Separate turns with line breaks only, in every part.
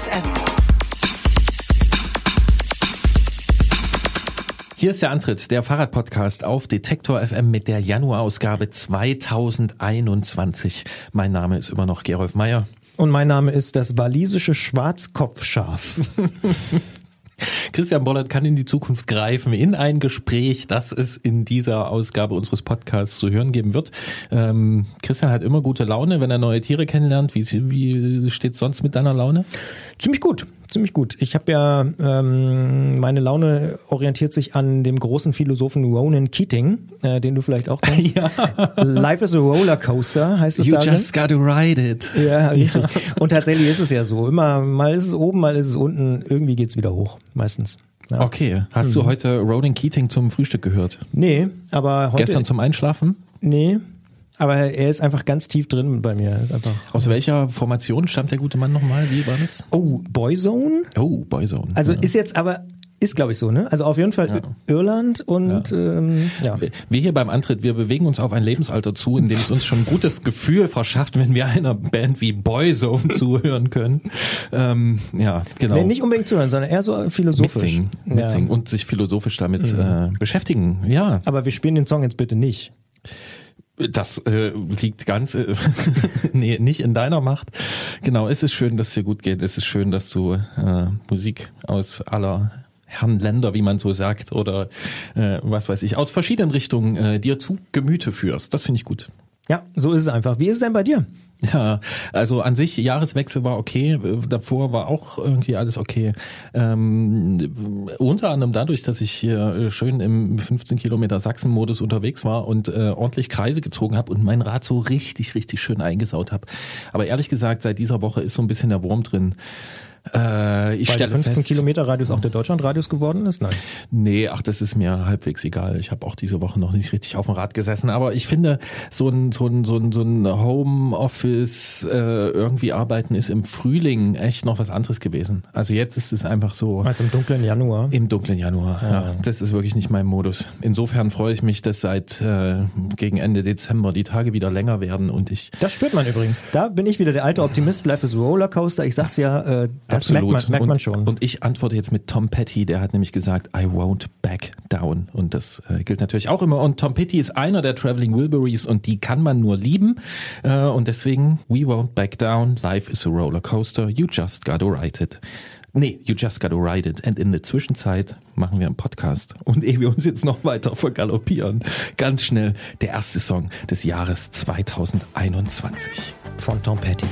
FM.
Hier ist der Antritt, der Fahrradpodcast auf Detektor FM mit der Januarausgabe 2021. Mein Name ist immer noch Gerolf Meyer.
Und mein Name ist das walisische Schwarzkopfschaf.
Christian Bollert kann in die Zukunft greifen, in ein Gespräch, das es in dieser Ausgabe unseres Podcasts zu hören geben wird. Ähm, Christian hat immer gute Laune, wenn er neue Tiere kennenlernt. Wie, wie steht sonst mit deiner Laune?
Ziemlich gut, ziemlich gut. Ich habe ja, ähm, meine Laune orientiert sich an dem großen Philosophen Ronan Keating, äh, den du vielleicht auch kennst. ja. Life is a Roller Coaster heißt es
You
darin.
just gotta ride it.
Ja, richtig. Ja. Und tatsächlich ist es ja so. Immer, mal ist es oben, mal ist es unten. Irgendwie geht's wieder hoch, meistens.
Ja. Okay. Hast mhm. du heute Ronan Keating zum Frühstück gehört?
Nee, aber heute.
Gestern zum Einschlafen?
Nee, aber er ist einfach ganz tief drin bei mir.
Aus welcher Formation stammt der gute Mann nochmal? Wie war das?
Oh, Boyzone?
Oh, Boyzone.
Also ja. ist jetzt aber ist, glaube ich, so, ne? Also auf jeden Fall ja. Irland und ja. Ähm, ja.
Wir hier beim Antritt, wir bewegen uns auf ein Lebensalter zu, in dem es uns schon ein gutes Gefühl verschafft, wenn wir einer Band wie Boyzone zuhören können. Ähm, ja, genau. Nee,
nicht unbedingt zuhören, sondern eher so philosophisch.
Mitsingen, mitsingen ja. und sich philosophisch damit mhm. äh, beschäftigen. Ja.
Aber wir spielen den Song jetzt bitte nicht.
Das äh, liegt ganz äh, nee, nicht in deiner Macht. Genau, es ist schön, dass es dir gut geht. Es ist schön, dass du äh, Musik aus aller Herren Länder, wie man so sagt, oder äh, was weiß ich, aus verschiedenen Richtungen äh, dir zu Gemüte führst. Das finde ich gut.
Ja, so ist es einfach. Wie ist es denn bei dir?
Ja, also an sich Jahreswechsel war okay, davor war auch irgendwie alles okay. Ähm, unter anderem dadurch, dass ich hier schön im 15 Kilometer Sachsen-Modus unterwegs war und äh, ordentlich Kreise gezogen habe und mein Rad so richtig, richtig schön eingesaut habe. Aber ehrlich gesagt, seit dieser Woche ist so ein bisschen der Wurm drin.
Äh, ich Weil stelle 15 fest, Kilometer Radius auch der Deutschlandradius geworden ist? Nein.
Nee, ach, das ist mir halbwegs egal. Ich habe auch diese Woche noch nicht richtig auf dem Rad gesessen. Aber ich finde, so ein, so ein, so ein, so ein Homeoffice äh, irgendwie arbeiten ist im Frühling echt noch was anderes gewesen. Also jetzt ist es einfach so.
Als im dunklen Januar.
Im dunklen Januar, ja. ja. Das ist wirklich nicht mein Modus. Insofern freue ich mich, dass seit äh, gegen Ende Dezember die Tage wieder länger werden und ich.
Das spürt man übrigens. Da bin ich wieder der alte Optimist. Life is Rollercoaster. Ich sag's ja, äh, das
Absolut.
merkt man, merkt man schon.
Und, und, ich antworte jetzt mit Tom Petty, der hat nämlich gesagt, I won't back down. Und das äh, gilt natürlich auch immer. Und Tom Petty ist einer der Traveling Wilburys und die kann man nur lieben. Äh, und deswegen, we won't back down. Life is a roller coaster. You just gotta ride it. Nee, you just gotta ride it. And in der Zwischenzeit machen wir einen Podcast. Und ehe wir uns jetzt noch weiter vergaloppieren, ganz schnell der erste Song des Jahres 2021.
Von Tom Petty.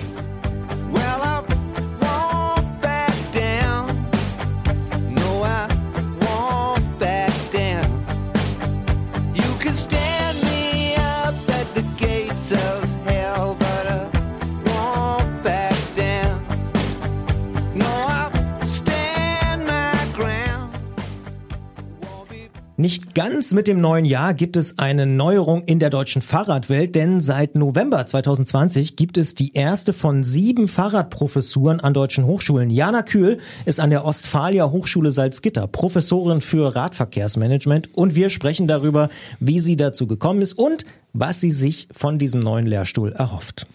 Nicht ganz mit dem neuen Jahr gibt es eine Neuerung in der deutschen Fahrradwelt, denn seit November 2020 gibt es die erste von sieben Fahrradprofessuren an deutschen Hochschulen. Jana Kühl ist an der Ostfalia Hochschule Salzgitter Professorin für Radverkehrsmanagement und wir sprechen darüber, wie sie dazu gekommen ist und was sie sich von diesem neuen Lehrstuhl erhofft.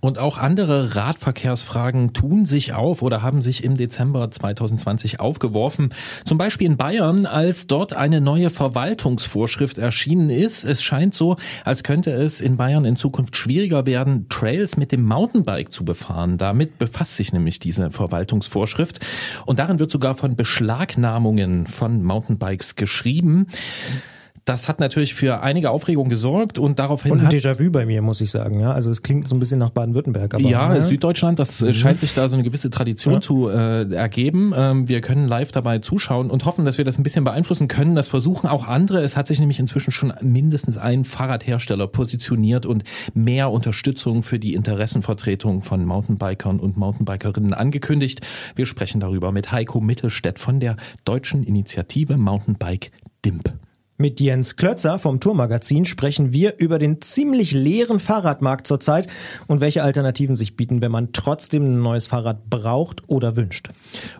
Und auch andere Radverkehrsfragen tun sich auf oder haben sich im Dezember 2020 aufgeworfen. Zum Beispiel in Bayern, als dort eine neue Verwaltungsvorschrift erschienen ist. Es scheint so, als könnte es in Bayern in Zukunft schwieriger werden, Trails mit dem Mountainbike zu befahren. Damit befasst sich nämlich diese Verwaltungsvorschrift. Und darin wird sogar von Beschlagnahmungen von Mountainbikes geschrieben. Das hat natürlich für einige Aufregung gesorgt und daraufhin
und ein Déjà-vu bei mir, muss ich sagen. Ja, also es klingt so ein bisschen nach Baden-Württemberg.
Ja, ja, Süddeutschland, das äh, mhm. scheint sich da so eine gewisse Tradition ja. zu äh, ergeben. Ähm, wir können live dabei zuschauen und hoffen, dass wir das ein bisschen beeinflussen können. Das versuchen auch andere. Es hat sich nämlich inzwischen schon mindestens ein Fahrradhersteller positioniert und mehr Unterstützung für die Interessenvertretung von Mountainbikern und Mountainbikerinnen angekündigt. Wir sprechen darüber mit Heiko Mittelstädt von der deutschen Initiative Mountainbike DIMP.
Mit Jens Klötzer vom Tourmagazin sprechen wir über den ziemlich leeren Fahrradmarkt zurzeit und welche Alternativen sich bieten, wenn man trotzdem ein neues Fahrrad braucht oder wünscht.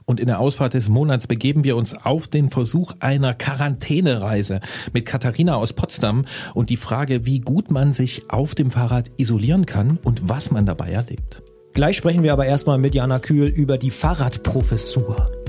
Und in der Ausfahrt des Monats begeben wir uns auf den Versuch einer Quarantänereise mit Katharina aus Potsdam und die Frage, wie gut man sich auf dem Fahrrad isolieren kann und was man dabei erlebt.
Gleich sprechen wir aber erstmal mit Jana Kühl über die Fahrradprofessur.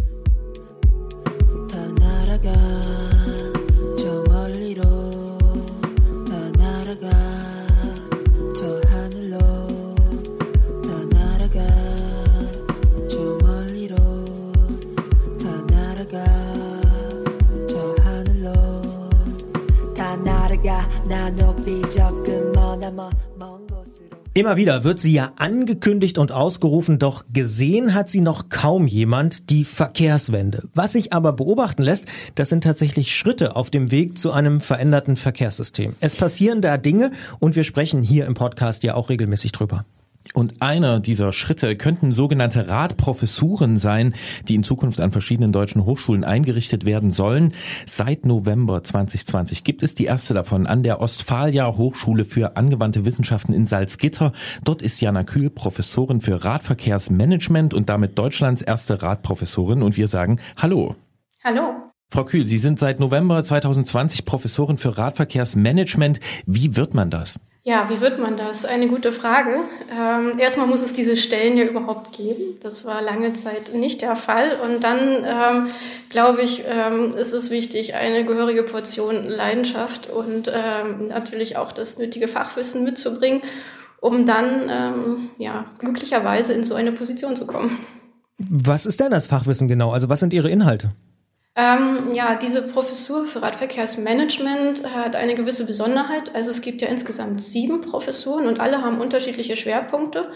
Immer wieder wird sie ja angekündigt und ausgerufen, doch gesehen hat sie noch kaum jemand die Verkehrswende. Was sich aber beobachten lässt, das sind tatsächlich Schritte auf dem Weg zu einem veränderten Verkehrssystem. Es passieren da Dinge und wir sprechen hier im Podcast ja auch regelmäßig drüber.
Und einer dieser Schritte könnten sogenannte Radprofessuren sein, die in Zukunft an verschiedenen deutschen Hochschulen eingerichtet werden sollen. Seit November 2020 gibt es die erste davon an der Ostfalia Hochschule für angewandte Wissenschaften in Salzgitter. Dort ist Jana Kühl Professorin für Radverkehrsmanagement und damit Deutschlands erste Radprofessorin. Und wir sagen Hallo.
Hallo.
Frau Kühl, Sie sind seit November 2020 Professorin für Radverkehrsmanagement. Wie wird man das?
Ja, wie wird man das? Eine gute Frage. Ähm, erstmal muss es diese Stellen ja überhaupt geben. Das war lange Zeit nicht der Fall. Und dann, ähm, glaube ich, ähm, ist es wichtig, eine gehörige Portion Leidenschaft und ähm, natürlich auch das nötige Fachwissen mitzubringen, um dann, ähm, ja, glücklicherweise in so eine Position zu kommen.
Was ist denn das Fachwissen genau? Also was sind Ihre Inhalte?
Ähm, ja, diese Professur für Radverkehrsmanagement hat eine gewisse Besonderheit. Also es gibt ja insgesamt sieben Professuren und alle haben unterschiedliche Schwerpunkte.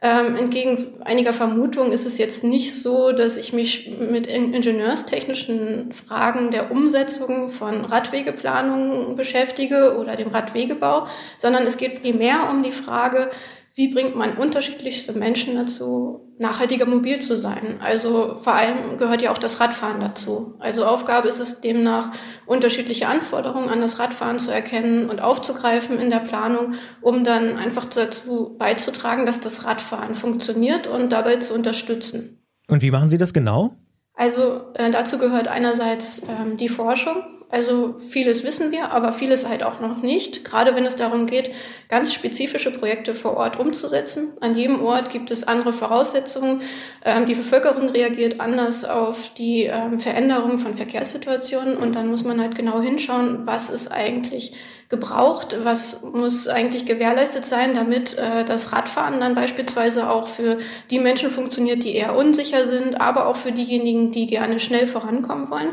Ähm, entgegen einiger Vermutungen ist es jetzt nicht so, dass ich mich mit ingenieurstechnischen Fragen der Umsetzung von Radwegeplanungen beschäftige oder dem Radwegebau, sondern es geht primär um die Frage, wie bringt man unterschiedlichste Menschen dazu, nachhaltiger mobil zu sein? Also vor allem gehört ja auch das Radfahren dazu. Also Aufgabe ist es demnach, unterschiedliche Anforderungen an das Radfahren zu erkennen und aufzugreifen in der Planung, um dann einfach dazu beizutragen, dass das Radfahren funktioniert und dabei zu unterstützen.
Und wie machen Sie das genau?
Also äh, dazu gehört einerseits ähm, die Forschung, also vieles wissen wir, aber vieles halt auch noch nicht. Gerade wenn es darum geht, ganz spezifische Projekte vor Ort umzusetzen. An jedem Ort gibt es andere Voraussetzungen. Ähm, die Bevölkerung reagiert anders auf die ähm, Veränderung von Verkehrssituationen und dann muss man halt genau hinschauen, was ist eigentlich gebraucht, was muss eigentlich gewährleistet sein, damit äh, das Radfahren dann beispielsweise auch für die Menschen funktioniert, die eher unsicher sind, aber auch für diejenigen, die gerne schnell vorankommen wollen.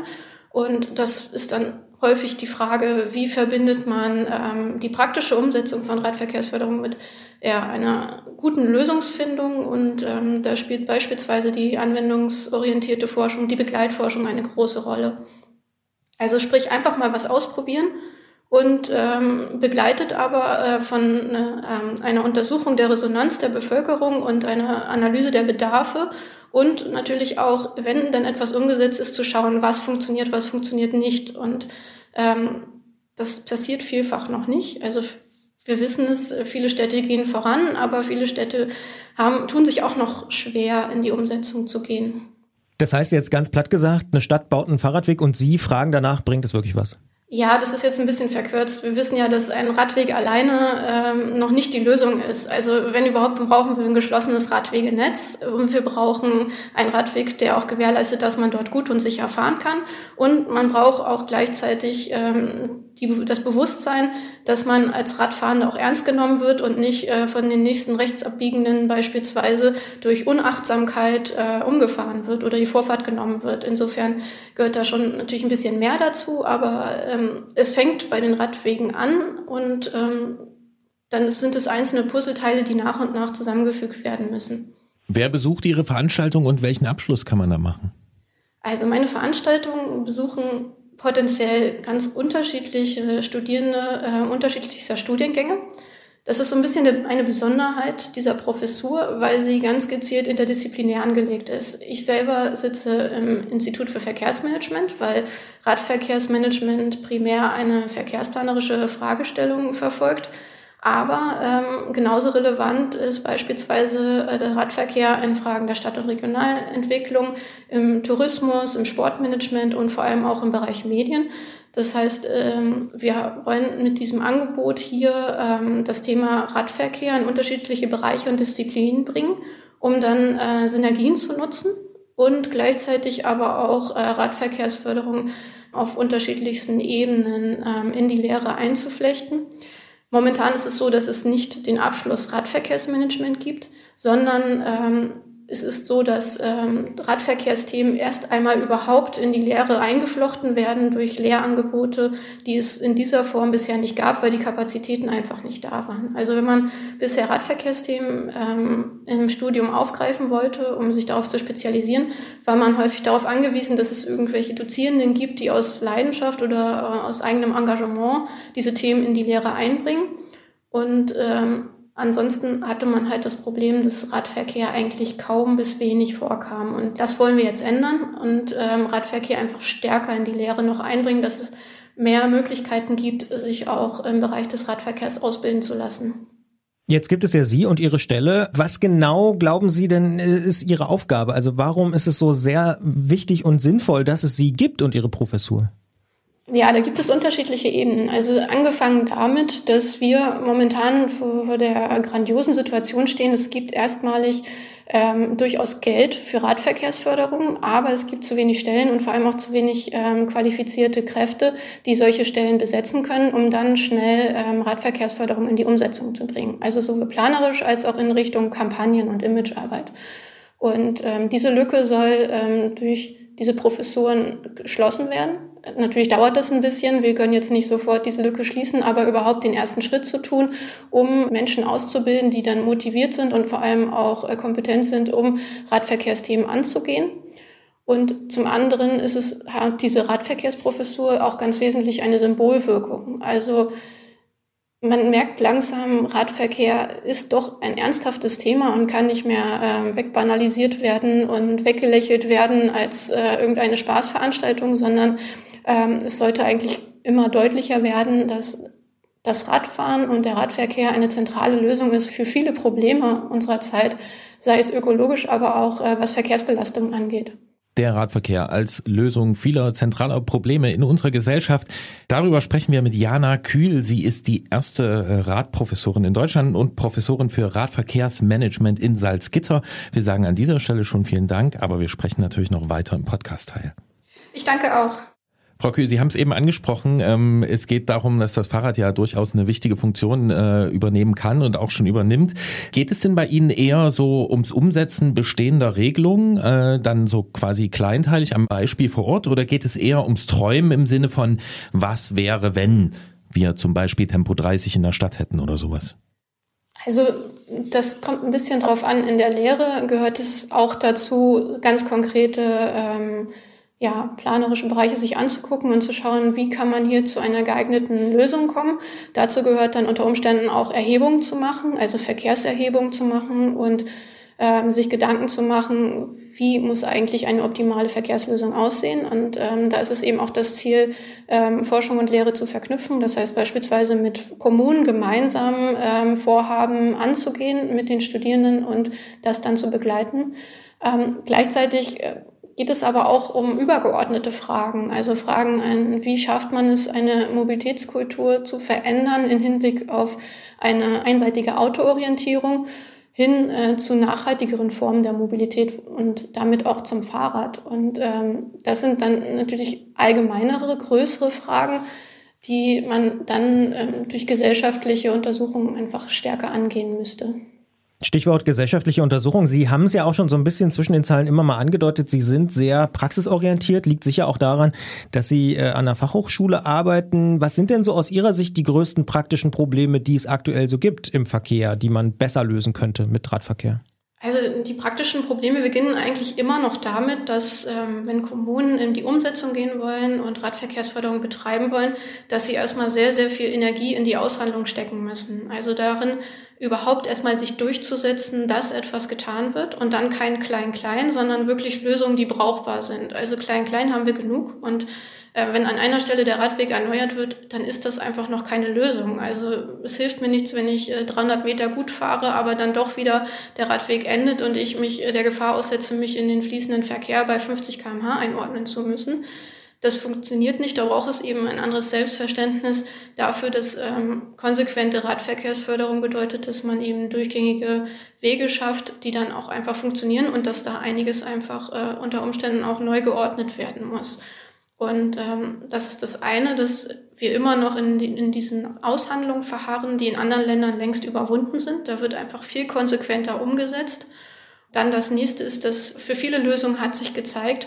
Und das ist dann häufig die Frage, wie verbindet man ähm, die praktische Umsetzung von Radverkehrsförderung mit ja, einer guten Lösungsfindung. Und ähm, da spielt beispielsweise die anwendungsorientierte Forschung, die Begleitforschung eine große Rolle. Also sprich einfach mal was ausprobieren und ähm, begleitet aber äh, von äh, einer Untersuchung der Resonanz der Bevölkerung und einer Analyse der Bedarfe und natürlich auch, wenn dann etwas umgesetzt ist, zu schauen, was funktioniert, was funktioniert nicht. Und ähm, das passiert vielfach noch nicht. Also wir wissen es, viele Städte gehen voran, aber viele Städte haben, tun sich auch noch schwer, in die Umsetzung zu gehen.
Das heißt jetzt ganz platt gesagt, eine Stadt baut einen Fahrradweg und Sie fragen danach, bringt es wirklich was?
Ja, das ist jetzt ein bisschen verkürzt. Wir wissen ja, dass ein Radweg alleine ähm, noch nicht die Lösung ist. Also wenn überhaupt, brauchen wir ein geschlossenes Radwegenetz und wir brauchen einen Radweg, der auch gewährleistet, dass man dort gut und sicher fahren kann. Und man braucht auch gleichzeitig ähm, die, das Bewusstsein, dass man als Radfahrender auch ernst genommen wird und nicht äh, von den nächsten Rechtsabbiegenden beispielsweise durch Unachtsamkeit äh, umgefahren wird oder die Vorfahrt genommen wird. Insofern gehört da schon natürlich ein bisschen mehr dazu, aber ähm, es fängt bei den Radwegen an und ähm, dann sind es einzelne Puzzleteile, die nach und nach zusammengefügt werden müssen.
Wer besucht Ihre Veranstaltung und welchen Abschluss kann man da machen?
Also meine Veranstaltungen besuchen potenziell ganz unterschiedliche Studierende äh, unterschiedlichster Studiengänge. Das ist so ein bisschen eine Besonderheit dieser Professur, weil sie ganz gezielt interdisziplinär angelegt ist. Ich selber sitze im Institut für Verkehrsmanagement, weil Radverkehrsmanagement primär eine verkehrsplanerische Fragestellung verfolgt. Aber ähm, genauso relevant ist beispielsweise äh, der Radverkehr in Fragen der Stadt- und Regionalentwicklung, im Tourismus, im Sportmanagement und vor allem auch im Bereich Medien. Das heißt, ähm, wir wollen mit diesem Angebot hier ähm, das Thema Radverkehr in unterschiedliche Bereiche und Disziplinen bringen, um dann äh, Synergien zu nutzen und gleichzeitig aber auch äh, Radverkehrsförderung auf unterschiedlichsten Ebenen ähm, in die Lehre einzuflechten. Momentan ist es so, dass es nicht den Abschluss Radverkehrsmanagement gibt, sondern es ist so, dass ähm, Radverkehrsthemen erst einmal überhaupt in die Lehre eingeflochten werden durch Lehrangebote, die es in dieser Form bisher nicht gab, weil die Kapazitäten einfach nicht da waren. Also wenn man bisher Radverkehrsthemen ähm, im Studium aufgreifen wollte, um sich darauf zu spezialisieren, war man häufig darauf angewiesen, dass es irgendwelche Dozierenden gibt, die aus Leidenschaft oder äh, aus eigenem Engagement diese Themen in die Lehre einbringen. Und ähm, Ansonsten hatte man halt das Problem, dass Radverkehr eigentlich kaum bis wenig vorkam. Und das wollen wir jetzt ändern und ähm, Radverkehr einfach stärker in die Lehre noch einbringen, dass es mehr Möglichkeiten gibt, sich auch im Bereich des Radverkehrs ausbilden zu lassen.
Jetzt gibt es ja Sie und Ihre Stelle. Was genau glauben Sie denn äh, ist Ihre Aufgabe? Also warum ist es so sehr wichtig und sinnvoll, dass es Sie gibt und Ihre Professur?
Ja, da gibt es unterschiedliche Ebenen. Also angefangen damit, dass wir momentan vor, der grandiosen Situation stehen. Es gibt erstmalig ähm, durchaus Geld für Radverkehrsförderung, aber es gibt zu wenig Stellen und vor allem auch zu wenig ähm, qualifizierte Kräfte, die solche Stellen besetzen können, um dann schnell ähm, Radverkehrsförderung in die Umsetzung zu bringen. Also sowohl planerisch als auch in Richtung Kampagnen und Imagearbeit. Und ähm, diese Lücke soll ähm, durch diese Professuren geschlossen werden. Natürlich dauert das ein bisschen. Wir können jetzt nicht sofort diese Lücke schließen, aber überhaupt den ersten Schritt zu tun, um Menschen auszubilden, die dann motiviert sind und vor allem auch äh, kompetent sind, um Radverkehrsthemen anzugehen. Und zum anderen ist es, hat diese Radverkehrsprofessur auch ganz wesentlich eine Symbolwirkung. Also man merkt langsam, Radverkehr ist doch ein ernsthaftes Thema und kann nicht mehr äh, wegbanalisiert werden und weggelächelt werden als äh, irgendeine Spaßveranstaltung, sondern ähm, es sollte eigentlich immer deutlicher werden, dass das Radfahren und der Radverkehr eine zentrale Lösung ist für viele Probleme unserer Zeit, sei es ökologisch, aber auch äh, was Verkehrsbelastung angeht
der Radverkehr als Lösung vieler zentraler Probleme in unserer Gesellschaft. Darüber sprechen wir mit Jana Kühl. Sie ist die erste äh, Radprofessorin in Deutschland und Professorin für Radverkehrsmanagement in Salzgitter. Wir sagen an dieser Stelle schon vielen Dank, aber wir sprechen natürlich noch weiter im Podcast-Teil.
Ich danke auch.
Frau Kühl, Sie haben es eben angesprochen. Ähm, es geht darum, dass das Fahrrad ja durchaus eine wichtige Funktion äh, übernehmen kann und auch schon übernimmt. Geht es denn bei Ihnen eher so ums Umsetzen bestehender Regelungen, äh, dann so quasi kleinteilig am Beispiel vor Ort, oder geht es eher ums Träumen im Sinne von, was wäre, wenn wir zum Beispiel Tempo 30 in der Stadt hätten oder sowas?
Also das kommt ein bisschen drauf an. In der Lehre gehört es auch dazu, ganz konkrete ähm, ja, planerische Bereiche sich anzugucken und zu schauen, wie kann man hier zu einer geeigneten Lösung kommen. Dazu gehört dann unter Umständen auch Erhebung zu machen, also Verkehrserhebung zu machen und ähm, sich Gedanken zu machen, wie muss eigentlich eine optimale Verkehrslösung aussehen. Und ähm, da ist es eben auch das Ziel, ähm, Forschung und Lehre zu verknüpfen. Das heißt beispielsweise mit Kommunen gemeinsam ähm, Vorhaben anzugehen mit den Studierenden und das dann zu begleiten. Ähm, gleichzeitig äh, geht es aber auch um übergeordnete Fragen, also Fragen an, wie schafft man es, eine Mobilitätskultur zu verändern im Hinblick auf eine einseitige Autoorientierung hin äh, zu nachhaltigeren Formen der Mobilität und damit auch zum Fahrrad. Und ähm, das sind dann natürlich allgemeinere, größere Fragen, die man dann ähm, durch gesellschaftliche Untersuchungen einfach stärker angehen müsste.
Stichwort gesellschaftliche Untersuchung. Sie haben es ja auch schon so ein bisschen zwischen den Zeilen immer mal angedeutet. Sie sind sehr praxisorientiert, liegt sicher auch daran, dass Sie äh, an der Fachhochschule arbeiten. Was sind denn so aus Ihrer Sicht die größten praktischen Probleme, die es aktuell so gibt im Verkehr, die man besser lösen könnte mit Radverkehr?
Also die praktischen Probleme beginnen eigentlich immer noch damit, dass ähm, wenn Kommunen in die Umsetzung gehen wollen und Radverkehrsförderung betreiben wollen, dass sie erstmal sehr, sehr viel Energie in die Aushandlung stecken müssen. Also darin, überhaupt erstmal sich durchzusetzen, dass etwas getan wird und dann kein Klein-Klein, sondern wirklich Lösungen, die brauchbar sind. Also Klein-Klein haben wir genug und äh, wenn an einer Stelle der Radweg erneuert wird, dann ist das einfach noch keine Lösung. Also es hilft mir nichts, wenn ich äh, 300 Meter gut fahre, aber dann doch wieder der Radweg endet und ich mich äh, der Gefahr aussetze, mich in den fließenden Verkehr bei 50 km/h einordnen zu müssen. Das funktioniert nicht. Da braucht es eben ein anderes Selbstverständnis dafür, dass ähm, konsequente Radverkehrsförderung bedeutet, dass man eben durchgängige Wege schafft, die dann auch einfach funktionieren und dass da einiges einfach äh, unter Umständen auch neu geordnet werden muss. Und ähm, das ist das eine, dass wir immer noch in, in diesen Aushandlungen verharren, die in anderen Ländern längst überwunden sind. Da wird einfach viel konsequenter umgesetzt. Dann das nächste ist, dass für viele Lösungen hat sich gezeigt,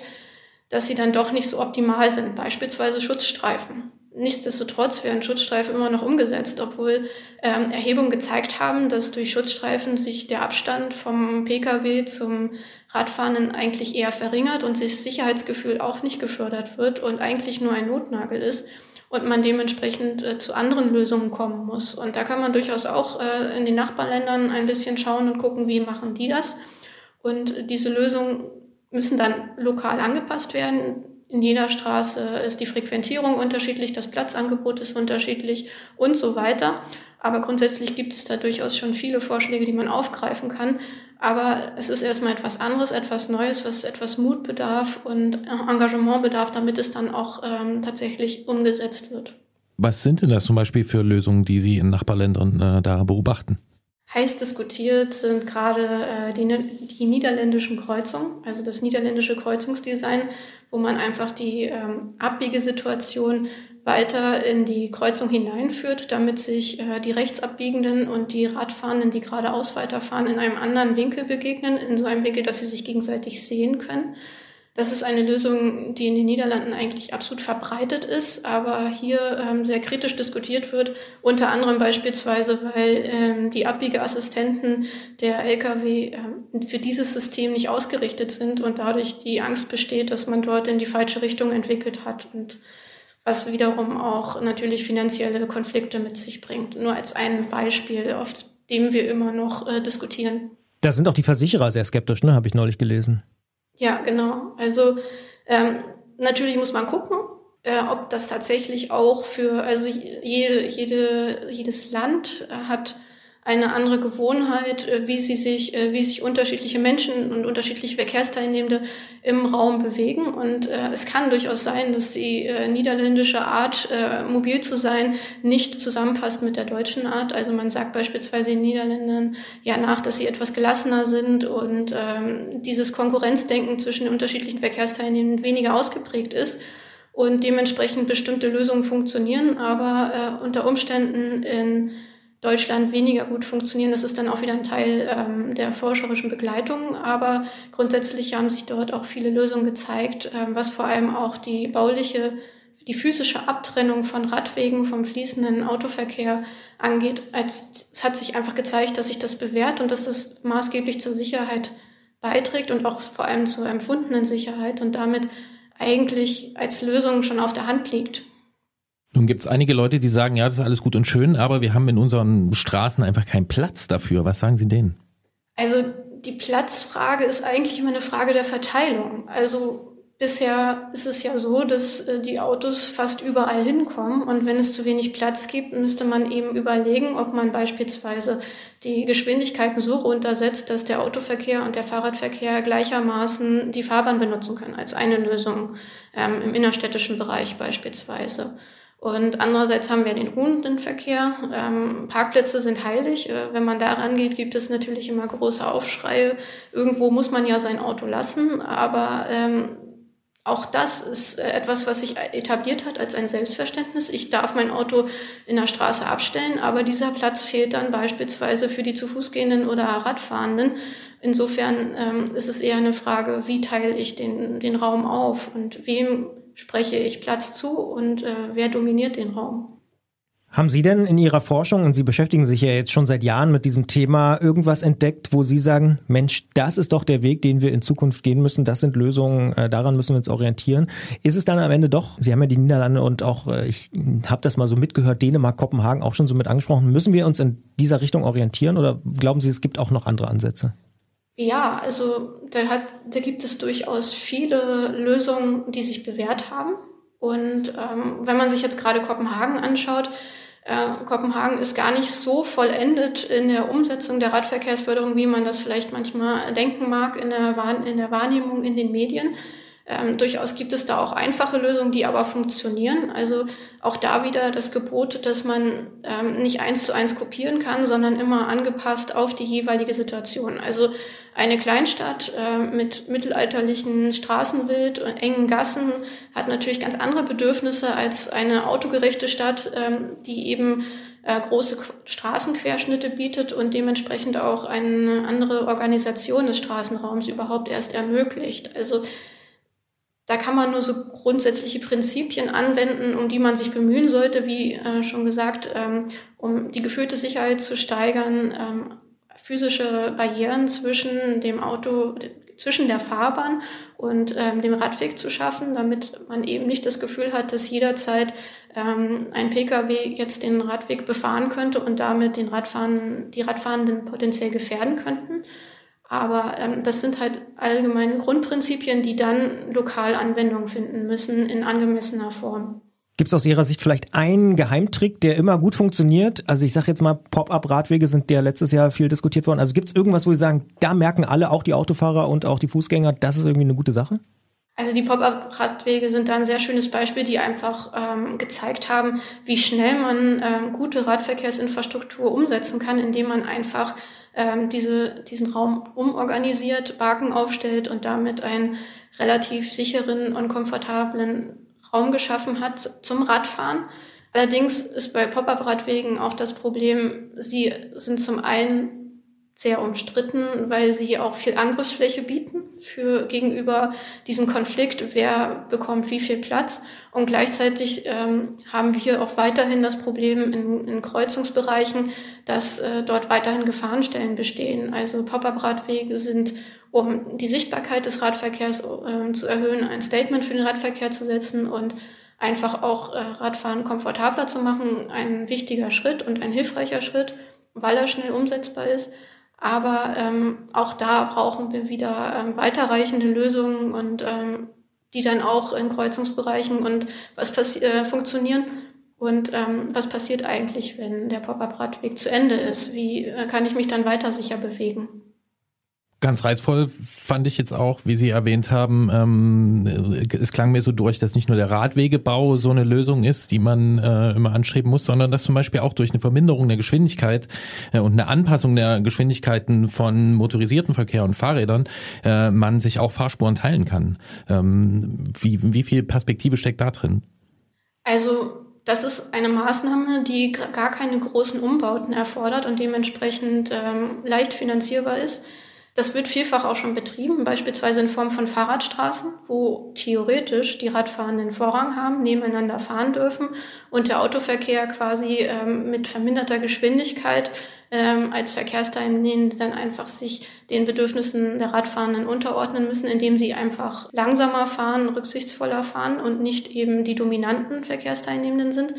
dass sie dann doch nicht so optimal sind, beispielsweise Schutzstreifen. Nichtsdestotrotz werden Schutzstreifen immer noch umgesetzt, obwohl ähm, Erhebungen gezeigt haben, dass durch Schutzstreifen sich der Abstand vom Pkw zum Radfahrenden eigentlich eher verringert und sich Sicherheitsgefühl auch nicht gefördert wird und eigentlich nur ein Notnagel ist und man dementsprechend äh, zu anderen Lösungen kommen muss. Und da kann man durchaus auch äh, in den Nachbarländern ein bisschen schauen und gucken, wie machen die das. Und diese Lösungen müssen dann lokal angepasst werden. In jeder Straße ist die Frequentierung unterschiedlich, das Platzangebot ist unterschiedlich und so weiter. Aber grundsätzlich gibt es da durchaus schon viele Vorschläge, die man aufgreifen kann. Aber es ist erstmal etwas anderes, etwas Neues, was etwas Mut bedarf und Engagement bedarf, damit es dann auch ähm, tatsächlich umgesetzt wird.
Was sind denn das zum Beispiel für Lösungen, die Sie in Nachbarländern äh, da beobachten?
Heiß diskutiert sind gerade äh, die, die niederländischen Kreuzungen, also das niederländische Kreuzungsdesign, wo man einfach die ähm, Abbiegesituation weiter in die Kreuzung hineinführt, damit sich äh, die Rechtsabbiegenden und die Radfahrenden, die geradeaus weiterfahren, in einem anderen Winkel begegnen, in so einem Winkel, dass sie sich gegenseitig sehen können. Das ist eine Lösung, die in den Niederlanden eigentlich absolut verbreitet ist, aber hier ähm, sehr kritisch diskutiert wird, unter anderem beispielsweise, weil ähm, die Abbiegeassistenten der Lkw ähm, für dieses System nicht ausgerichtet sind und dadurch die Angst besteht, dass man dort in die falsche Richtung entwickelt hat und was wiederum auch natürlich finanzielle Konflikte mit sich bringt. Nur als ein Beispiel, auf dem wir immer noch äh, diskutieren.
Da sind auch die Versicherer sehr skeptisch, ne? habe ich neulich gelesen.
Ja, genau. Also ähm, natürlich muss man gucken, äh, ob das tatsächlich auch für, also jede, jede, jedes Land äh, hat eine andere Gewohnheit, äh, wie sie sich, äh, wie sich unterschiedliche Menschen und unterschiedliche Verkehrsteilnehmende im Raum bewegen. Und äh, es kann durchaus sein, dass die äh, niederländische Art, äh, mobil zu sein, nicht zusammenpasst mit der deutschen Art. Also man sagt beispielsweise den Niederländern ja nach, dass sie etwas gelassener sind und ähm, dieses Konkurrenzdenken zwischen unterschiedlichen Verkehrsteilnehmenden weniger ausgeprägt ist und dementsprechend bestimmte Lösungen funktionieren, aber äh, unter Umständen in Deutschland weniger gut funktionieren. Das ist dann auch wieder ein Teil ähm, der forscherischen Begleitung. Aber grundsätzlich haben sich dort auch viele Lösungen gezeigt, ähm, was vor allem auch die bauliche, die physische Abtrennung von Radwegen vom fließenden Autoverkehr angeht. Als, es hat sich einfach gezeigt, dass sich das bewährt und dass es maßgeblich zur Sicherheit beiträgt und auch vor allem zur empfundenen Sicherheit und damit eigentlich als Lösung schon auf der Hand liegt.
Nun gibt es einige Leute, die sagen, ja, das ist alles gut und schön, aber wir haben in unseren Straßen einfach keinen Platz dafür. Was sagen Sie denen?
Also die Platzfrage ist eigentlich immer eine Frage der Verteilung. Also bisher ist es ja so, dass äh, die Autos fast überall hinkommen und wenn es zu wenig Platz gibt, müsste man eben überlegen, ob man beispielsweise die Geschwindigkeiten so runtersetzt, dass der Autoverkehr und der Fahrradverkehr gleichermaßen die Fahrbahn benutzen können, als eine Lösung ähm, im innerstädtischen Bereich beispielsweise. Und andererseits haben wir den ruhenden Verkehr. Ähm, Parkplätze sind heilig. Äh, wenn man da rangeht, gibt es natürlich immer große Aufschreie. Irgendwo muss man ja sein Auto lassen. Aber ähm, auch das ist äh, etwas, was sich etabliert hat als ein Selbstverständnis. Ich darf mein Auto in der Straße abstellen, aber dieser Platz fehlt dann beispielsweise für die zu Fuß gehenden oder Radfahrenden. Insofern ähm, ist es eher eine Frage, wie teile ich den, den Raum auf und wem spreche ich Platz zu und äh, wer dominiert den Raum.
Haben Sie denn in Ihrer Forschung, und Sie beschäftigen sich ja jetzt schon seit Jahren mit diesem Thema, irgendwas entdeckt, wo Sie sagen, Mensch, das ist doch der Weg, den wir in Zukunft gehen müssen, das sind Lösungen, äh, daran müssen wir uns orientieren. Ist es dann am Ende doch, Sie haben ja die Niederlande und auch, äh, ich habe das mal so mitgehört, Dänemark, Kopenhagen auch schon so mit angesprochen, müssen wir uns in dieser Richtung orientieren oder glauben Sie, es gibt auch noch andere Ansätze?
Ja, also da, hat, da gibt es durchaus viele Lösungen, die sich bewährt haben. Und ähm, wenn man sich jetzt gerade Kopenhagen anschaut, äh, Kopenhagen ist gar nicht so vollendet in der Umsetzung der Radverkehrsförderung, wie man das vielleicht manchmal denken mag in der, in der Wahrnehmung in den Medien. Ähm, durchaus gibt es da auch einfache Lösungen, die aber funktionieren. Also auch da wieder das Gebot, dass man ähm, nicht eins zu eins kopieren kann, sondern immer angepasst auf die jeweilige Situation. Also eine Kleinstadt äh, mit mittelalterlichen Straßenbild und engen Gassen hat natürlich ganz andere Bedürfnisse als eine autogerechte Stadt, ähm, die eben äh, große Straßenquerschnitte bietet und dementsprechend auch eine andere Organisation des Straßenraums überhaupt erst ermöglicht. Also da kann man nur so grundsätzliche Prinzipien anwenden, um die man sich bemühen sollte, wie äh, schon gesagt, ähm, um die gefühlte Sicherheit zu steigern, ähm, physische Barrieren zwischen dem Auto, zwischen der Fahrbahn und ähm, dem Radweg zu schaffen, damit man eben nicht das Gefühl hat, dass jederzeit ähm, ein Pkw jetzt den Radweg befahren könnte und damit den Radfahren, die Radfahrenden potenziell gefährden könnten. Aber ähm, das sind halt allgemeine Grundprinzipien, die dann lokal Anwendung finden müssen in angemessener Form.
Gibt es aus Ihrer Sicht vielleicht einen Geheimtrick, der immer gut funktioniert? Also ich sage jetzt mal, Pop-up-Radwege sind ja letztes Jahr viel diskutiert worden. Also gibt es irgendwas, wo Sie sagen, da merken alle, auch die Autofahrer und auch die Fußgänger, das ist irgendwie eine gute Sache?
Also die Pop-up-Radwege sind da ein sehr schönes Beispiel, die einfach ähm, gezeigt haben, wie schnell man ähm, gute Radverkehrsinfrastruktur umsetzen kann, indem man einfach ähm, diese, diesen Raum umorganisiert, Barken aufstellt und damit einen relativ sicheren und komfortablen Raum geschaffen hat zum Radfahren. Allerdings ist bei Pop-up-Radwegen auch das Problem, sie sind zum einen sehr umstritten, weil sie auch viel Angriffsfläche bieten für gegenüber diesem Konflikt, wer bekommt wie viel Platz. Und gleichzeitig ähm, haben wir auch weiterhin das Problem in, in Kreuzungsbereichen, dass äh, dort weiterhin Gefahrenstellen bestehen. Also Pop-up-Radwege sind, um die Sichtbarkeit des Radverkehrs äh, zu erhöhen, ein Statement für den Radverkehr zu setzen und einfach auch äh, Radfahren komfortabler zu machen, ein wichtiger Schritt und ein hilfreicher Schritt, weil er schnell umsetzbar ist. Aber ähm, auch da brauchen wir wieder ähm, weiterreichende Lösungen und ähm, die dann auch in Kreuzungsbereichen und was äh, funktionieren. Und ähm, was passiert eigentlich, wenn der Pop-up-Radweg zu Ende ist? Wie äh, kann ich mich dann weiter sicher bewegen?
Ganz reizvoll fand ich jetzt auch, wie Sie erwähnt haben, ähm, es klang mir so durch, dass nicht nur der Radwegebau so eine Lösung ist, die man äh, immer anstreben muss, sondern dass zum Beispiel auch durch eine Verminderung der Geschwindigkeit äh, und eine Anpassung der Geschwindigkeiten von motorisierten Verkehr und Fahrrädern äh, man sich auch Fahrspuren teilen kann. Ähm, wie, wie viel Perspektive steckt da drin?
Also das ist eine Maßnahme, die gar keine großen Umbauten erfordert und dementsprechend ähm, leicht finanzierbar ist. Das wird vielfach auch schon betrieben, beispielsweise in Form von Fahrradstraßen, wo theoretisch die Radfahrenden Vorrang haben, nebeneinander fahren dürfen und der Autoverkehr quasi ähm, mit verminderter Geschwindigkeit ähm, als Verkehrsteilnehmende dann einfach sich den Bedürfnissen der Radfahrenden unterordnen müssen, indem sie einfach langsamer fahren, rücksichtsvoller fahren und nicht eben die dominanten Verkehrsteilnehmenden sind.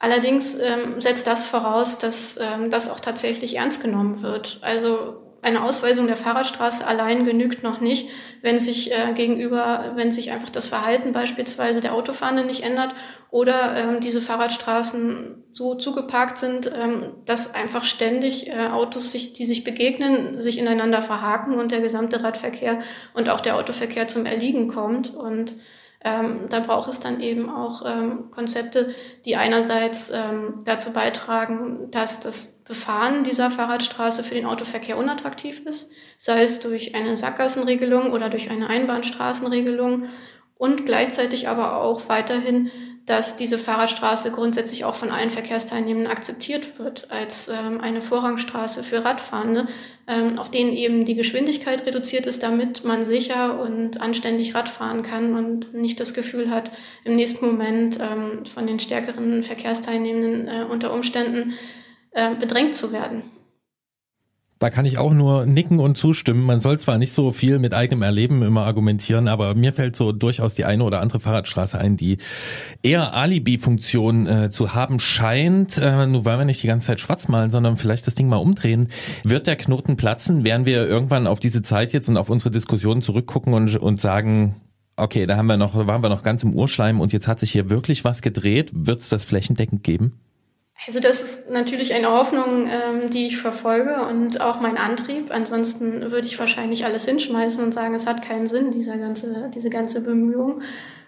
Allerdings ähm, setzt das voraus, dass ähm, das auch tatsächlich ernst genommen wird. Also eine Ausweisung der Fahrradstraße allein genügt noch nicht, wenn sich äh, gegenüber, wenn sich einfach das Verhalten beispielsweise der Autofahrenden nicht ändert oder ähm, diese Fahrradstraßen so zugeparkt sind, ähm, dass einfach ständig äh, Autos, sich, die sich begegnen, sich ineinander verhaken und der gesamte Radverkehr und auch der Autoverkehr zum Erliegen kommt. Und ähm, da braucht es dann eben auch ähm, Konzepte, die einerseits ähm, dazu beitragen, dass das Befahren dieser Fahrradstraße für den Autoverkehr unattraktiv ist, sei es durch eine Sackgassenregelung oder durch eine Einbahnstraßenregelung und gleichzeitig aber auch weiterhin dass diese Fahrradstraße grundsätzlich auch von allen Verkehrsteilnehmern akzeptiert wird als ähm, eine Vorrangstraße für Radfahrende, ähm, auf denen eben die Geschwindigkeit reduziert ist, damit man sicher und anständig Radfahren kann und nicht das Gefühl hat, im nächsten Moment ähm, von den stärkeren Verkehrsteilnehmenden äh, unter Umständen äh, bedrängt zu werden.
Da kann ich auch nur nicken und zustimmen. Man soll zwar nicht so viel mit eigenem Erleben immer argumentieren, aber mir fällt so durchaus die eine oder andere Fahrradstraße ein, die eher Alibi-Funktion äh, zu haben scheint. Äh, nur weil wir nicht die ganze Zeit schwarz malen, sondern vielleicht das Ding mal umdrehen. Wird der Knoten platzen? Werden wir irgendwann auf diese Zeit jetzt und auf unsere Diskussion zurückgucken und, und sagen, okay, da haben wir noch, waren wir noch ganz im Urschleim und jetzt hat sich hier wirklich was gedreht. Wird es das flächendeckend geben?
Also das ist natürlich eine Hoffnung, ähm, die ich verfolge und auch mein Antrieb. Ansonsten würde ich wahrscheinlich alles hinschmeißen und sagen, es hat keinen Sinn, dieser ganze, diese ganze Bemühung.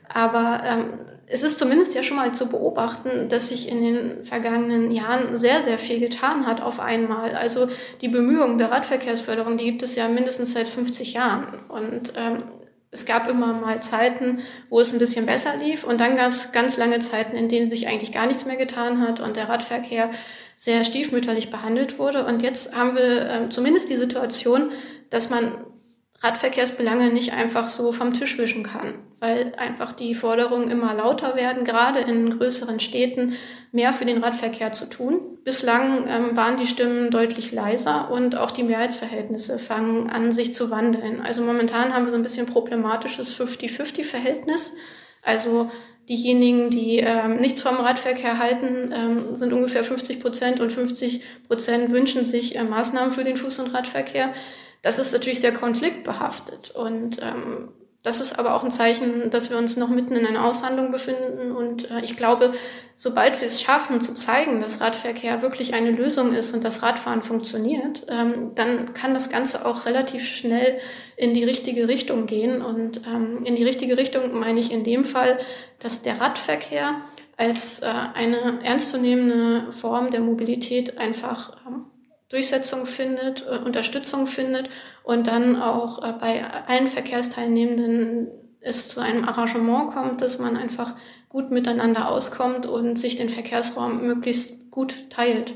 Aber ähm, es ist zumindest ja schon mal zu beobachten, dass sich in den vergangenen Jahren sehr, sehr viel getan hat auf einmal. Also die Bemühungen der Radverkehrsförderung, die gibt es ja mindestens seit 50 Jahren. Und ähm, es gab immer mal Zeiten, wo es ein bisschen besser lief und dann gab es ganz lange Zeiten, in denen sich eigentlich gar nichts mehr getan hat und der Radverkehr sehr stiefmütterlich behandelt wurde. Und jetzt haben wir äh, zumindest die Situation, dass man Radverkehrsbelange nicht einfach so vom Tisch wischen kann, weil einfach die Forderungen immer lauter werden, gerade in größeren Städten mehr für den Radverkehr zu tun. Bislang ähm, waren die Stimmen deutlich leiser und auch die Mehrheitsverhältnisse fangen an, sich zu wandeln. Also momentan haben wir so ein bisschen problematisches 50-50-Verhältnis. Also diejenigen, die ähm, nichts vom Radverkehr halten, ähm, sind ungefähr 50 Prozent und 50 Prozent wünschen sich äh, Maßnahmen für den Fuß- und Radverkehr. Das ist natürlich sehr konfliktbehaftet und ähm, das ist aber auch ein Zeichen, dass wir uns noch mitten in einer Aushandlung befinden. Und äh, ich glaube, sobald wir es schaffen, zu zeigen, dass Radverkehr wirklich eine Lösung ist und das Radfahren funktioniert, ähm, dann kann das Ganze auch relativ schnell in die richtige Richtung gehen. Und ähm, in die richtige Richtung meine ich in dem Fall, dass der Radverkehr als äh, eine ernstzunehmende Form der Mobilität einfach ähm, Durchsetzung findet, äh, Unterstützung findet und dann auch äh, bei allen Verkehrsteilnehmenden es zu einem Arrangement kommt, dass man einfach gut miteinander auskommt und sich den Verkehrsraum möglichst gut teilt.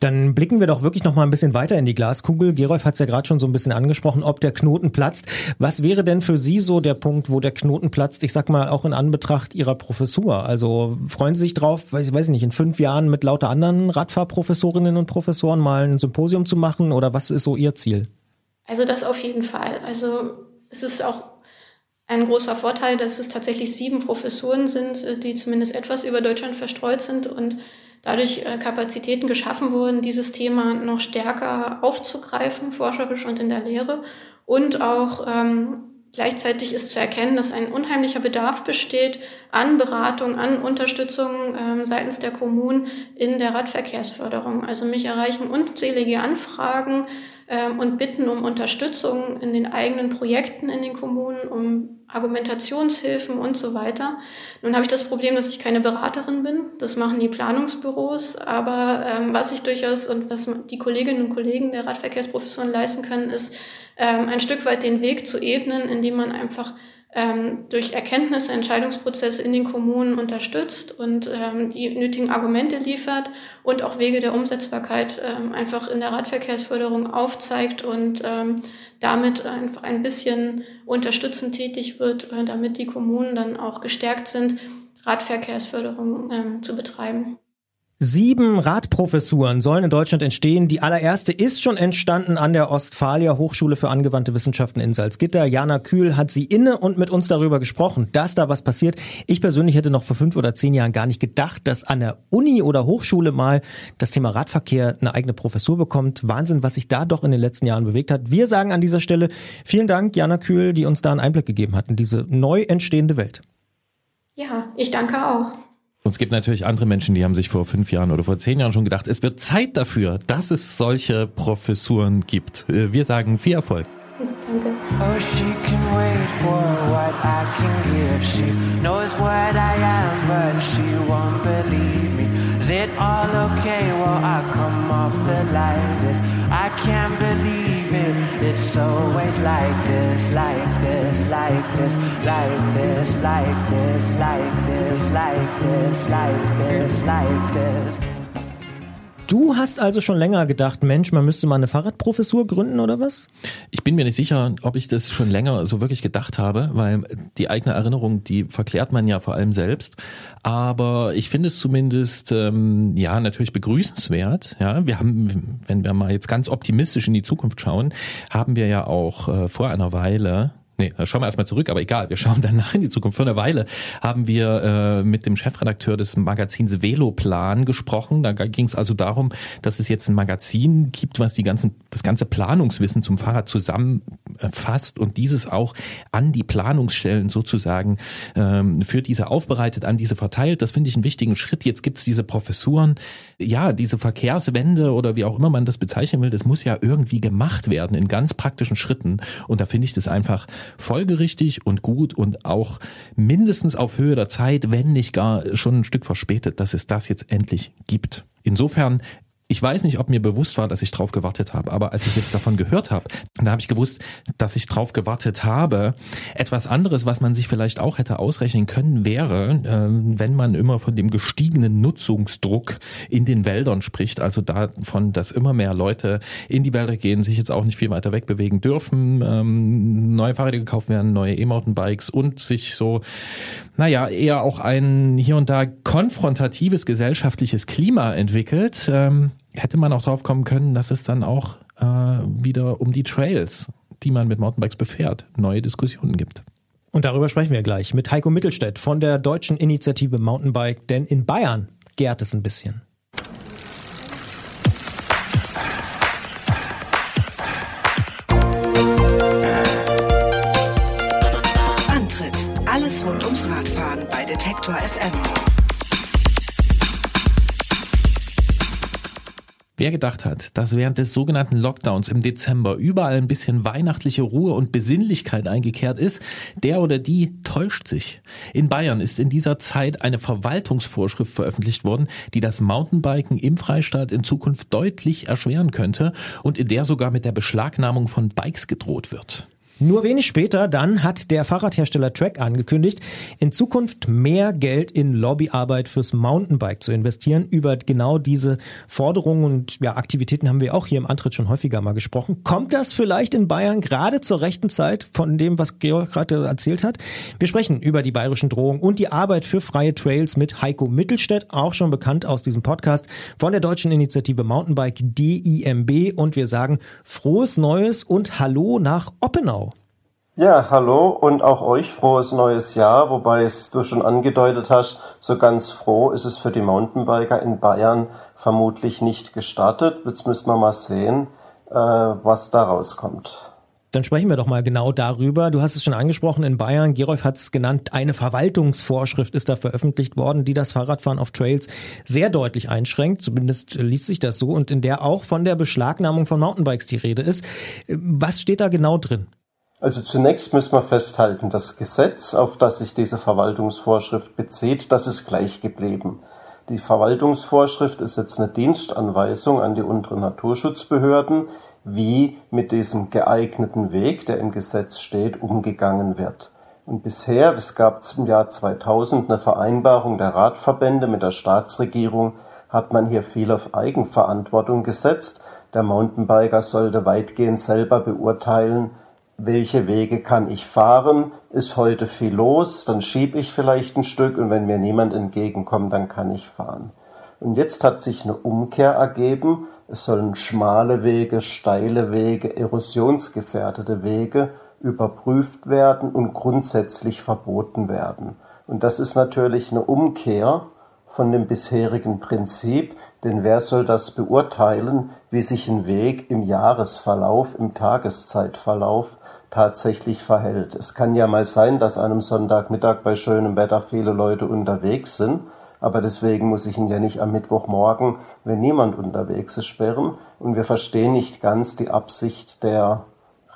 Dann blicken wir doch wirklich noch mal ein bisschen weiter in die Glaskugel. Gerolf hat es ja gerade schon so ein bisschen angesprochen, ob der Knoten platzt. Was wäre denn für Sie so der Punkt, wo der Knoten platzt? Ich sag mal auch in Anbetracht Ihrer Professur. Also freuen Sie sich drauf, weiß, weiß ich nicht, in fünf Jahren mit lauter anderen Radfahrprofessorinnen und Professoren mal ein Symposium zu machen? Oder was ist so Ihr Ziel?
Also das auf jeden Fall. Also es ist auch ein großer Vorteil, dass es tatsächlich sieben Professuren sind, die zumindest etwas über Deutschland verstreut sind und dadurch äh, Kapazitäten geschaffen wurden, dieses Thema noch stärker aufzugreifen, forscherisch und in der Lehre. Und auch ähm, gleichzeitig ist zu erkennen, dass ein unheimlicher Bedarf besteht an Beratung, an Unterstützung ähm, seitens der Kommunen in der Radverkehrsförderung. Also mich erreichen unzählige Anfragen ähm, und bitten um Unterstützung in den eigenen Projekten in den Kommunen, um Argumentationshilfen und so weiter. Nun habe ich das Problem, dass ich keine Beraterin bin. Das machen die Planungsbüros. Aber ähm, was ich durchaus und was die Kolleginnen und Kollegen der Radverkehrsprofessoren leisten können, ist ähm, ein Stück weit den Weg zu ebnen, indem man einfach ähm, durch Erkenntnisse, Entscheidungsprozesse in den Kommunen unterstützt und ähm, die nötigen Argumente liefert und auch Wege der Umsetzbarkeit ähm, einfach in der Radverkehrsförderung aufzeigt und ähm, damit einfach ein bisschen unterstützend tätig wird, äh, damit die Kommunen dann auch gestärkt sind, Radverkehrsförderung ähm, zu betreiben.
Sieben Radprofessuren sollen in Deutschland entstehen. Die allererste ist schon entstanden an der Ostfalia Hochschule für angewandte Wissenschaften in Salzgitter. Jana Kühl hat sie inne und mit uns darüber gesprochen, dass da was passiert. Ich persönlich hätte noch vor fünf oder zehn Jahren gar nicht gedacht, dass an der Uni oder Hochschule mal das Thema Radverkehr eine eigene Professur bekommt. Wahnsinn, was sich da doch in den letzten Jahren bewegt hat. Wir sagen an dieser Stelle vielen Dank, Jana Kühl, die uns da einen Einblick gegeben hat in diese neu entstehende Welt.
Ja, ich danke auch.
Und es gibt natürlich andere Menschen, die haben sich vor fünf Jahren oder vor zehn Jahren schon gedacht, es wird Zeit dafür, dass es solche Professuren gibt. Äh, wir sagen viel Erfolg.
Danke.
Oh, she can wait for what I can give. She knows what I am, but she won't believe me. Is it all okay? Well, I come off the lightest. I can't believe. It's always like this, like this, like this, like this, like this, like this, like this, like this, like this.
Du hast also schon länger gedacht, Mensch, man müsste mal eine Fahrradprofessur gründen oder was?
Ich bin mir nicht sicher, ob ich das schon länger so wirklich gedacht habe, weil die eigene Erinnerung, die verklärt man ja vor allem selbst. Aber ich finde es zumindest ähm, ja natürlich begrüßenswert. Ja, wir haben, wenn wir mal jetzt ganz optimistisch in die Zukunft schauen, haben wir ja auch äh, vor einer Weile Nee, da schauen wir erstmal zurück, aber egal, wir schauen danach in die Zukunft. Vor einer Weile haben wir äh, mit dem Chefredakteur des Magazins Veloplan gesprochen. Da ging es also darum, dass es jetzt ein Magazin gibt, was die ganzen, das ganze Planungswissen zum Fahrrad zusammenfasst und dieses auch an die Planungsstellen sozusagen ähm, für diese aufbereitet, an diese verteilt. Das finde ich einen wichtigen Schritt. Jetzt gibt es diese Professuren. Ja, diese Verkehrswende oder wie auch immer man das bezeichnen will, das muss ja irgendwie gemacht werden in ganz praktischen Schritten. Und da finde ich das einfach folgerichtig und gut und auch mindestens auf Höhe der Zeit, wenn nicht gar schon ein Stück verspätet, dass es das jetzt endlich gibt. Insofern ich weiß nicht, ob mir bewusst war, dass ich drauf gewartet habe, aber als ich jetzt davon gehört habe, da habe ich gewusst, dass ich drauf gewartet habe. Etwas anderes, was man sich vielleicht auch hätte ausrechnen können, wäre, äh, wenn man immer von dem gestiegenen Nutzungsdruck in den Wäldern spricht, also davon, dass immer mehr Leute in die Wälder gehen, sich jetzt auch nicht viel weiter wegbewegen dürfen, ähm, neue Fahrräder gekauft werden, neue E-Mountainbikes und sich so, naja, eher auch ein hier und da konfrontatives gesellschaftliches Klima entwickelt. Hätte man auch drauf kommen können, dass es dann auch äh, wieder um die Trails, die man mit Mountainbikes befährt, neue Diskussionen gibt.
Und darüber sprechen wir gleich mit Heiko Mittelstädt von der deutschen Initiative Mountainbike, denn in Bayern gärt es ein bisschen.
Wer gedacht hat, dass während des sogenannten Lockdowns im Dezember überall ein bisschen weihnachtliche Ruhe und Besinnlichkeit eingekehrt ist, der oder die täuscht sich. In Bayern ist in dieser Zeit eine Verwaltungsvorschrift veröffentlicht worden, die das Mountainbiken im Freistaat in Zukunft deutlich erschweren könnte und in der sogar mit der Beschlagnahmung von Bikes gedroht wird.
Nur wenig später dann hat der Fahrradhersteller Trek angekündigt, in Zukunft mehr Geld in Lobbyarbeit fürs Mountainbike zu investieren. Über genau diese Forderungen und ja, Aktivitäten haben wir auch hier im Antritt schon häufiger mal gesprochen. Kommt das vielleicht in Bayern gerade zur rechten Zeit von dem, was Georg gerade erzählt hat? Wir sprechen über die bayerischen Drohungen und die Arbeit für freie Trails mit Heiko Mittelstädt, auch schon bekannt aus diesem Podcast von der deutschen Initiative Mountainbike DIMB und wir sagen frohes Neues und Hallo nach Oppenau.
Ja, hallo und auch euch frohes neues Jahr, wobei es du schon angedeutet hast, so ganz froh ist es für die Mountainbiker in Bayern vermutlich nicht gestartet. Jetzt müssen wir mal sehen, äh, was da rauskommt.
Dann sprechen wir doch mal genau darüber. Du hast es schon angesprochen, in Bayern, Gerolf hat es genannt, eine Verwaltungsvorschrift ist da veröffentlicht worden, die das Fahrradfahren auf Trails sehr deutlich einschränkt. Zumindest liest sich das so und in der auch von der Beschlagnahmung von Mountainbikes die Rede ist. Was steht da genau drin?
Also zunächst müssen wir festhalten, das Gesetz, auf das sich diese Verwaltungsvorschrift bezieht, das ist gleich geblieben. Die Verwaltungsvorschrift ist jetzt eine Dienstanweisung an die unteren Naturschutzbehörden, wie mit diesem geeigneten Weg, der im Gesetz steht, umgegangen wird. Und bisher, es gab im Jahr 2000 eine Vereinbarung der Radverbände mit der Staatsregierung, hat man hier viel auf Eigenverantwortung gesetzt. Der Mountainbiker sollte weitgehend selber beurteilen, welche Wege kann ich fahren? Ist heute viel los, dann schiebe ich vielleicht ein Stück und wenn mir niemand entgegenkommt, dann kann ich fahren. Und jetzt hat sich eine Umkehr ergeben. Es sollen schmale Wege, steile Wege, erosionsgefährdete Wege überprüft werden und grundsätzlich verboten werden. Und das ist natürlich eine Umkehr von dem bisherigen Prinzip, denn wer soll das beurteilen, wie sich ein Weg im Jahresverlauf, im Tageszeitverlauf tatsächlich verhält. Es kann ja mal sein, dass an einem Sonntagmittag bei schönem Wetter viele Leute unterwegs sind, aber deswegen muss ich ihn ja nicht am Mittwochmorgen, wenn niemand unterwegs ist, sperren. Und wir verstehen nicht ganz die Absicht der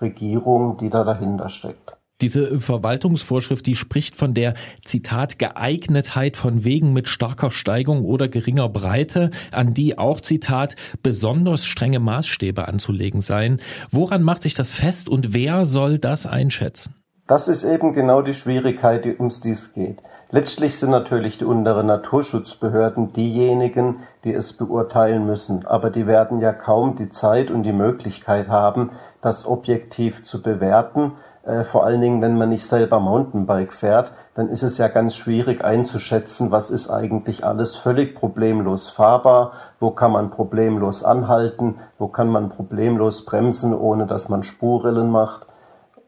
Regierung, die da dahinter steckt.
Diese Verwaltungsvorschrift, die spricht von der, Zitat, Geeignetheit von Wegen mit starker Steigung oder geringer Breite, an die auch, Zitat, besonders strenge Maßstäbe anzulegen seien. Woran macht sich das fest und wer soll das einschätzen?
Das ist eben genau die Schwierigkeit, die ums dies geht. Letztlich sind natürlich die unteren Naturschutzbehörden diejenigen, die es beurteilen müssen, aber die werden ja kaum die Zeit und die Möglichkeit haben, das objektiv zu bewerten. Äh, vor allen Dingen, wenn man nicht selber Mountainbike fährt, dann ist es ja ganz schwierig einzuschätzen, was ist eigentlich alles völlig problemlos fahrbar, wo kann man problemlos anhalten, wo kann man problemlos bremsen, ohne dass man Spurrillen macht.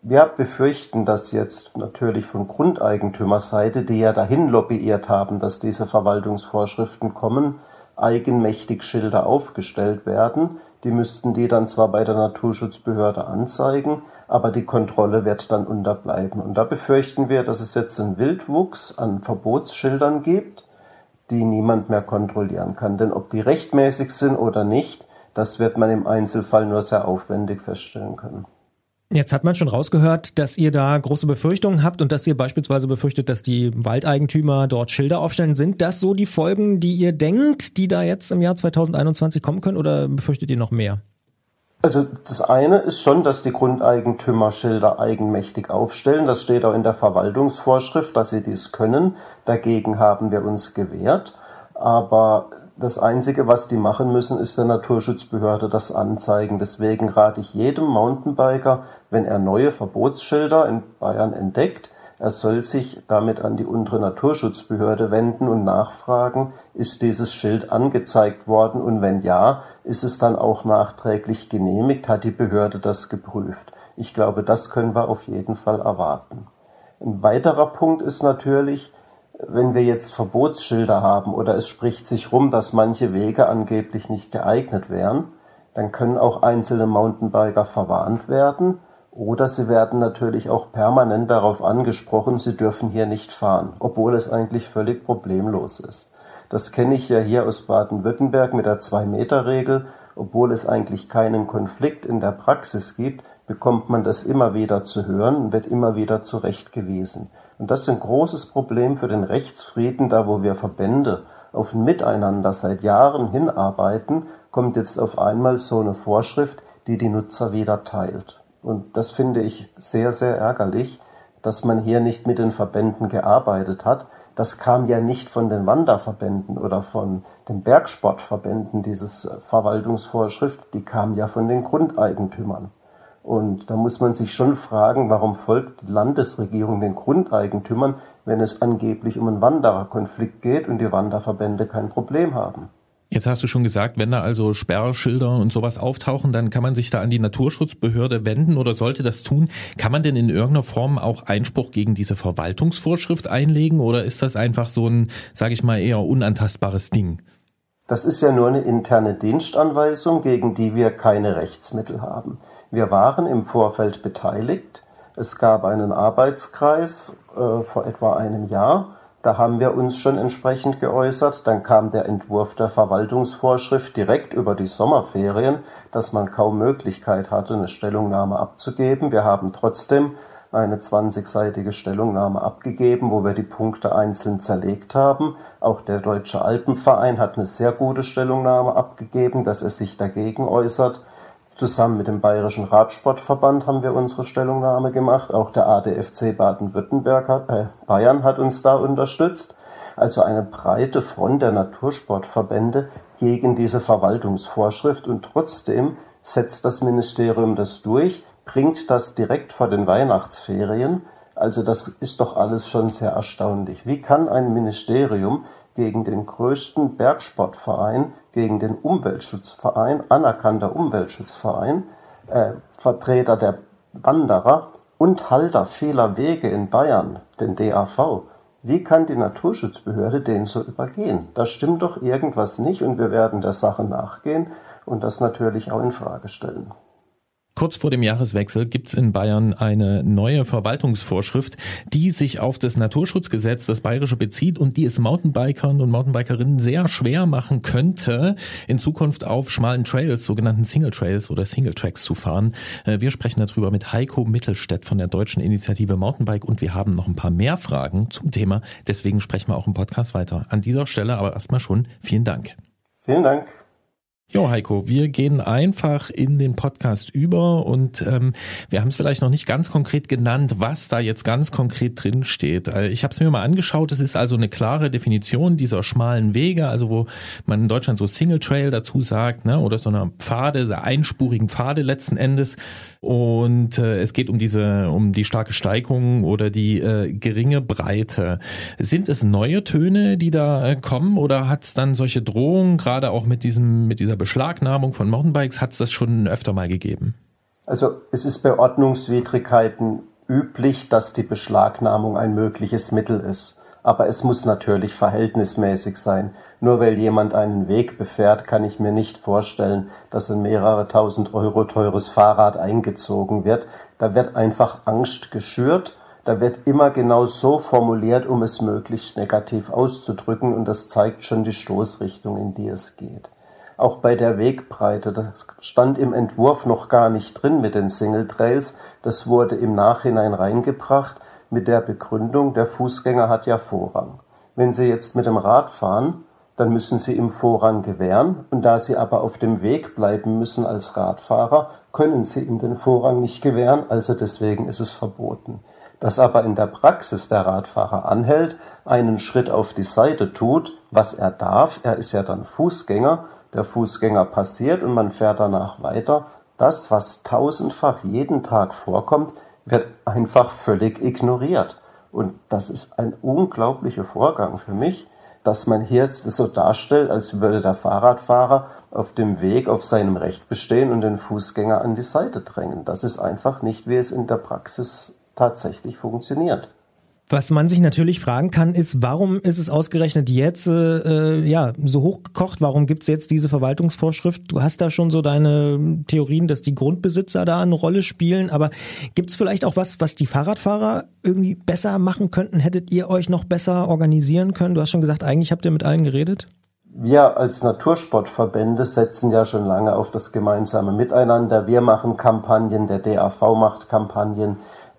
Wir befürchten, dass jetzt natürlich von Grundeigentümerseite, die ja dahin lobbyiert haben, dass diese Verwaltungsvorschriften kommen, eigenmächtig Schilder aufgestellt werden. Die müssten die dann zwar bei der Naturschutzbehörde anzeigen, aber die Kontrolle wird dann unterbleiben. Und da befürchten wir, dass es jetzt einen Wildwuchs an Verbotsschildern gibt, die niemand mehr kontrollieren kann. Denn ob die rechtmäßig sind oder nicht, das wird man im Einzelfall nur sehr aufwendig feststellen können.
Jetzt hat man schon rausgehört, dass ihr da große Befürchtungen habt und dass ihr beispielsweise befürchtet, dass die Waldeigentümer dort Schilder aufstellen. Sind das so die Folgen, die ihr denkt, die da jetzt im Jahr 2021 kommen können oder befürchtet ihr noch mehr?
Also das eine ist schon, dass die Grundeigentümer Schilder eigenmächtig aufstellen. Das steht auch in der Verwaltungsvorschrift, dass sie dies können. Dagegen haben wir uns gewehrt. Aber das Einzige, was die machen müssen, ist der Naturschutzbehörde das anzeigen. Deswegen rate ich jedem Mountainbiker, wenn er neue Verbotsschilder in Bayern entdeckt, er soll sich damit an die untere Naturschutzbehörde wenden und nachfragen, ist dieses Schild angezeigt worden und wenn ja, ist es dann auch nachträglich genehmigt, hat die Behörde das geprüft. Ich glaube, das können wir auf jeden Fall erwarten. Ein weiterer Punkt ist natürlich, wenn wir jetzt Verbotsschilder haben oder es spricht sich rum, dass manche Wege angeblich nicht geeignet wären, dann können auch einzelne Mountainbiker verwarnt werden oder sie werden natürlich auch permanent darauf angesprochen, sie dürfen hier nicht fahren, obwohl es eigentlich völlig problemlos ist. Das kenne ich ja hier aus Baden-Württemberg mit der Zwei-Meter-Regel. Obwohl es eigentlich keinen Konflikt in der Praxis gibt, bekommt man das immer wieder zu hören und wird immer wieder zurechtgewiesen. Und das ist ein großes Problem für den Rechtsfrieden, da wo wir Verbände auf ein Miteinander seit Jahren hinarbeiten, kommt jetzt auf einmal so eine Vorschrift, die die Nutzer wieder teilt. Und das finde ich sehr, sehr ärgerlich, dass man hier nicht mit den Verbänden gearbeitet hat. Das kam ja nicht von den Wanderverbänden oder von den Bergsportverbänden, dieses Verwaltungsvorschrift, die kam ja von den Grundeigentümern. Und da muss man sich schon fragen, warum folgt die Landesregierung den Grundeigentümern, wenn es angeblich um einen Wandererkonflikt geht und die Wanderverbände kein Problem haben.
Jetzt hast du schon gesagt, wenn da also Sperrschilder und sowas auftauchen, dann kann man sich da an die Naturschutzbehörde wenden oder sollte das tun. Kann man denn in irgendeiner Form auch Einspruch gegen diese Verwaltungsvorschrift einlegen oder ist das einfach so ein, sage ich mal, eher unantastbares Ding?
Das ist ja nur eine interne Dienstanweisung, gegen die wir keine Rechtsmittel haben. Wir waren im Vorfeld beteiligt. Es gab einen Arbeitskreis äh, vor etwa einem Jahr. Da haben wir uns schon entsprechend geäußert. Dann kam der Entwurf der Verwaltungsvorschrift direkt über die Sommerferien, dass man kaum Möglichkeit hatte, eine Stellungnahme abzugeben. Wir haben trotzdem eine 20-seitige Stellungnahme abgegeben, wo wir die Punkte einzeln zerlegt haben. Auch der Deutsche Alpenverein hat eine sehr gute Stellungnahme abgegeben, dass er sich dagegen äußert. Zusammen mit dem Bayerischen Radsportverband haben wir unsere Stellungnahme gemacht. Auch der ADFC Baden-Württemberg hat, äh, Bayern hat uns da unterstützt. Also eine breite Front der Natursportverbände gegen diese Verwaltungsvorschrift und trotzdem setzt das Ministerium das durch, bringt das direkt vor den Weihnachtsferien. Also das ist doch alles schon sehr erstaunlich. Wie kann ein Ministerium gegen den größten Bergsportverein, gegen den Umweltschutzverein, anerkannter Umweltschutzverein, äh, Vertreter der Wanderer und Halter vieler Wege in Bayern, den DAV. Wie kann die Naturschutzbehörde den so übergehen? Da stimmt doch irgendwas nicht und wir werden der Sache nachgehen und das natürlich auch in Frage stellen.
Kurz vor dem Jahreswechsel gibt's in Bayern eine neue Verwaltungsvorschrift, die sich auf das Naturschutzgesetz, das bayerische bezieht und die es Mountainbikern und Mountainbikerinnen sehr schwer machen könnte, in Zukunft auf schmalen Trails, sogenannten Single Trails oder Single Tracks zu fahren. Äh, wir sprechen darüber mit Heiko Mittelstädt von der deutschen Initiative Mountainbike und wir haben noch ein paar mehr Fragen zum Thema. Deswegen sprechen wir auch im Podcast weiter. An dieser Stelle aber erstmal schon vielen Dank.
Vielen Dank.
Jo, Heiko, wir gehen einfach in den Podcast über und ähm, wir haben es vielleicht noch nicht ganz konkret genannt, was da jetzt ganz konkret drin steht. Äh, ich habe es mir mal angeschaut, es ist also eine klare Definition dieser schmalen Wege, also wo man in Deutschland so Single Trail dazu sagt, ne, oder so eine Pfade, der einspurigen Pfade letzten Endes. Und äh, es geht um diese, um die starke Steigung oder die äh, geringe Breite. Sind es neue Töne, die da äh, kommen, oder hat es dann solche Drohungen, gerade auch mit diesem, mit dieser Beschlagnahmung von Mountainbikes, hat es das schon öfter mal gegeben?
Also es ist bei Ordnungswidrigkeiten üblich, dass die Beschlagnahmung ein mögliches Mittel ist aber es muss natürlich verhältnismäßig sein. Nur weil jemand einen Weg befährt, kann ich mir nicht vorstellen, dass ein mehrere tausend Euro teures Fahrrad eingezogen wird. Da wird einfach Angst geschürt. Da wird immer genau so formuliert, um es möglichst negativ auszudrücken, und das zeigt schon die Stoßrichtung, in die es geht. Auch bei der Wegbreite, das stand im Entwurf noch gar nicht drin mit den Single Trails, das wurde im Nachhinein reingebracht mit der Begründung, der Fußgänger hat ja Vorrang. Wenn Sie jetzt mit dem Rad fahren, dann müssen Sie ihm Vorrang gewähren, und da Sie aber auf dem Weg bleiben müssen als Radfahrer, können Sie ihm den Vorrang nicht gewähren, also deswegen ist es verboten. Dass aber in der Praxis der Radfahrer anhält, einen Schritt auf die Seite tut, was er darf, er ist ja dann Fußgänger, der Fußgänger passiert und man fährt danach weiter, das, was tausendfach jeden Tag vorkommt, wird einfach völlig ignoriert. Und das ist ein unglaublicher Vorgang für mich, dass man hier so darstellt, als würde der Fahrradfahrer auf dem Weg auf seinem Recht bestehen und den Fußgänger an die Seite drängen. Das ist einfach nicht, wie es in der Praxis tatsächlich funktioniert.
Was man sich natürlich fragen kann, ist, warum ist es ausgerechnet jetzt äh, ja so hochgekocht? Warum gibt's jetzt diese Verwaltungsvorschrift? Du hast da schon so deine Theorien, dass die Grundbesitzer da eine Rolle spielen, aber gibt's vielleicht auch was, was die Fahrradfahrer irgendwie besser machen könnten? Hättet ihr euch noch besser organisieren können? Du hast schon gesagt, eigentlich habt ihr mit allen geredet.
Wir als Natursportverbände setzen ja schon lange auf das gemeinsame Miteinander. Wir machen Kampagnen, der DAV macht Kampagnen.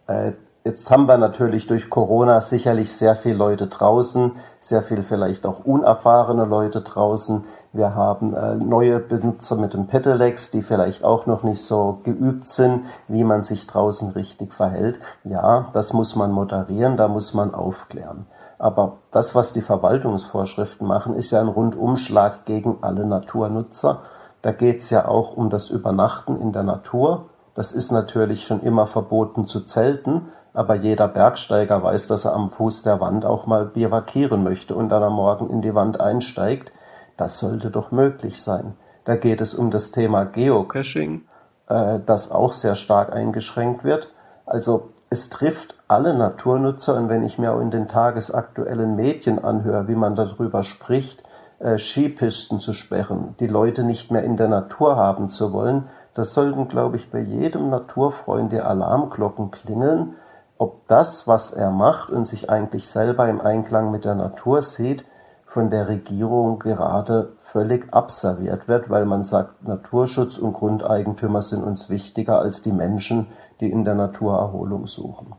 Äh, Jetzt haben wir natürlich durch Corona sicherlich sehr viele Leute draußen, sehr viel vielleicht auch unerfahrene Leute draußen. Wir haben äh, neue Benutzer mit dem Pedelecs, die vielleicht auch noch nicht so geübt sind, wie man sich draußen richtig verhält. Ja, das muss man moderieren, da muss man aufklären. Aber das, was die Verwaltungsvorschriften machen, ist ja ein Rundumschlag gegen alle Naturnutzer. Da geht es ja auch um das Übernachten in der Natur. Das ist natürlich schon immer verboten zu zelten, aber jeder Bergsteiger weiß, dass er am Fuß der Wand auch mal bivakieren möchte und dann am Morgen in die Wand einsteigt. Das sollte doch möglich sein. Da geht es um das Thema Geocaching, äh, das auch sehr stark eingeschränkt wird. Also es trifft alle Naturnutzer und wenn ich mir auch in den tagesaktuellen Medien anhöre, wie man darüber spricht, äh, Skipisten zu sperren, die Leute nicht mehr in der Natur haben zu wollen, das sollten, glaube ich, bei jedem Naturfreund die Alarmglocken klingeln ob das, was er macht und sich eigentlich selber im Einklang mit der Natur sieht, von der Regierung gerade völlig abserviert wird, weil man sagt, Naturschutz und Grundeigentümer sind uns wichtiger als die Menschen, die in der Natur Erholung suchen.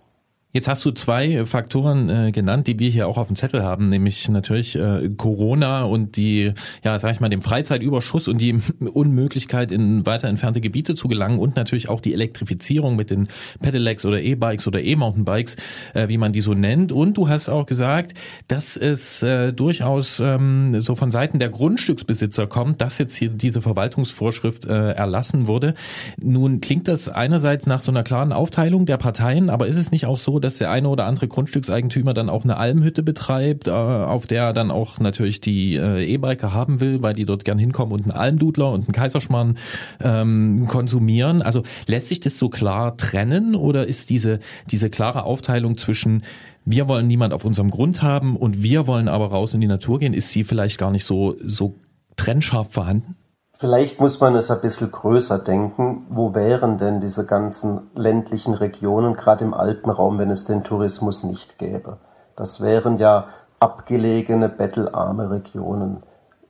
Jetzt hast du zwei Faktoren äh, genannt, die wir hier auch auf dem Zettel haben, nämlich natürlich äh, Corona und die, ja, sag ich mal, dem Freizeitüberschuss und die Unmöglichkeit, in weiter entfernte Gebiete zu gelangen und natürlich auch die Elektrifizierung mit den Pedelecs oder E-Bikes oder E-Mountainbikes, äh, wie man die so nennt. Und du hast auch gesagt, dass es äh, durchaus ähm, so von Seiten der Grundstücksbesitzer kommt, dass jetzt hier diese Verwaltungsvorschrift äh, erlassen wurde. Nun klingt das einerseits nach so einer klaren Aufteilung der Parteien, aber ist es nicht auch so, dass der eine oder andere Grundstückseigentümer dann auch eine Almhütte betreibt, äh, auf der er dann auch natürlich die äh, E-Biker haben will, weil die dort gern hinkommen und einen Almdudler und einen Kaiserschmarrn ähm, konsumieren. Also lässt sich das so klar trennen oder ist diese, diese klare Aufteilung zwischen wir wollen niemand auf unserem Grund haben und wir wollen aber raus in die Natur gehen, ist sie vielleicht gar nicht so, so trennscharf vorhanden?
Vielleicht muss man es ein bisschen größer denken. Wo wären denn diese ganzen ländlichen Regionen, gerade im Alpenraum, wenn es den Tourismus nicht gäbe? Das wären ja abgelegene, bettelarme Regionen.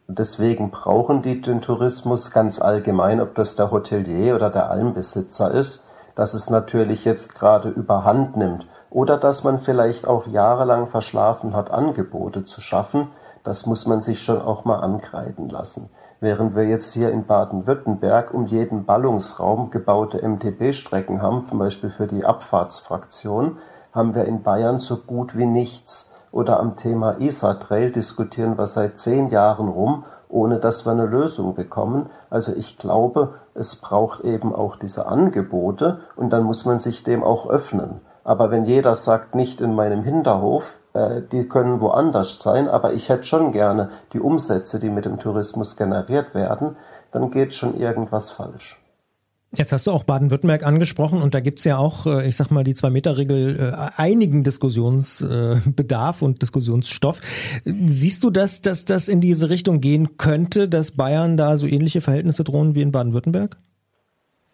Deswegen brauchen die den Tourismus ganz allgemein, ob das der Hotelier oder der Almbesitzer ist, dass es natürlich jetzt gerade überhand nimmt oder dass man vielleicht auch jahrelang verschlafen hat, Angebote zu schaffen, das muss man sich schon auch mal ankreiden lassen. Während wir jetzt hier in Baden-Württemberg um jeden Ballungsraum gebaute MTB-Strecken haben, zum Beispiel für die Abfahrtsfraktion, haben wir in Bayern so gut wie nichts. Oder am Thema Isar Trail diskutieren wir seit zehn Jahren rum, ohne dass wir eine Lösung bekommen. Also ich glaube, es braucht eben auch diese Angebote und dann muss man sich dem auch öffnen. Aber wenn jeder sagt, nicht in meinem Hinterhof, die können woanders sein, aber ich hätte schon gerne die Umsätze, die mit dem Tourismus generiert werden, dann geht schon irgendwas falsch.
Jetzt hast du auch Baden-Württemberg angesprochen und da gibt's ja auch, äh, ich sag mal, die Zwei-Meter-Regel äh, einigen Diskussionsbedarf und Diskussionsstoff. Siehst du das, dass das in diese Richtung gehen könnte, dass Bayern da so ähnliche Verhältnisse drohen wie in Baden-Württemberg?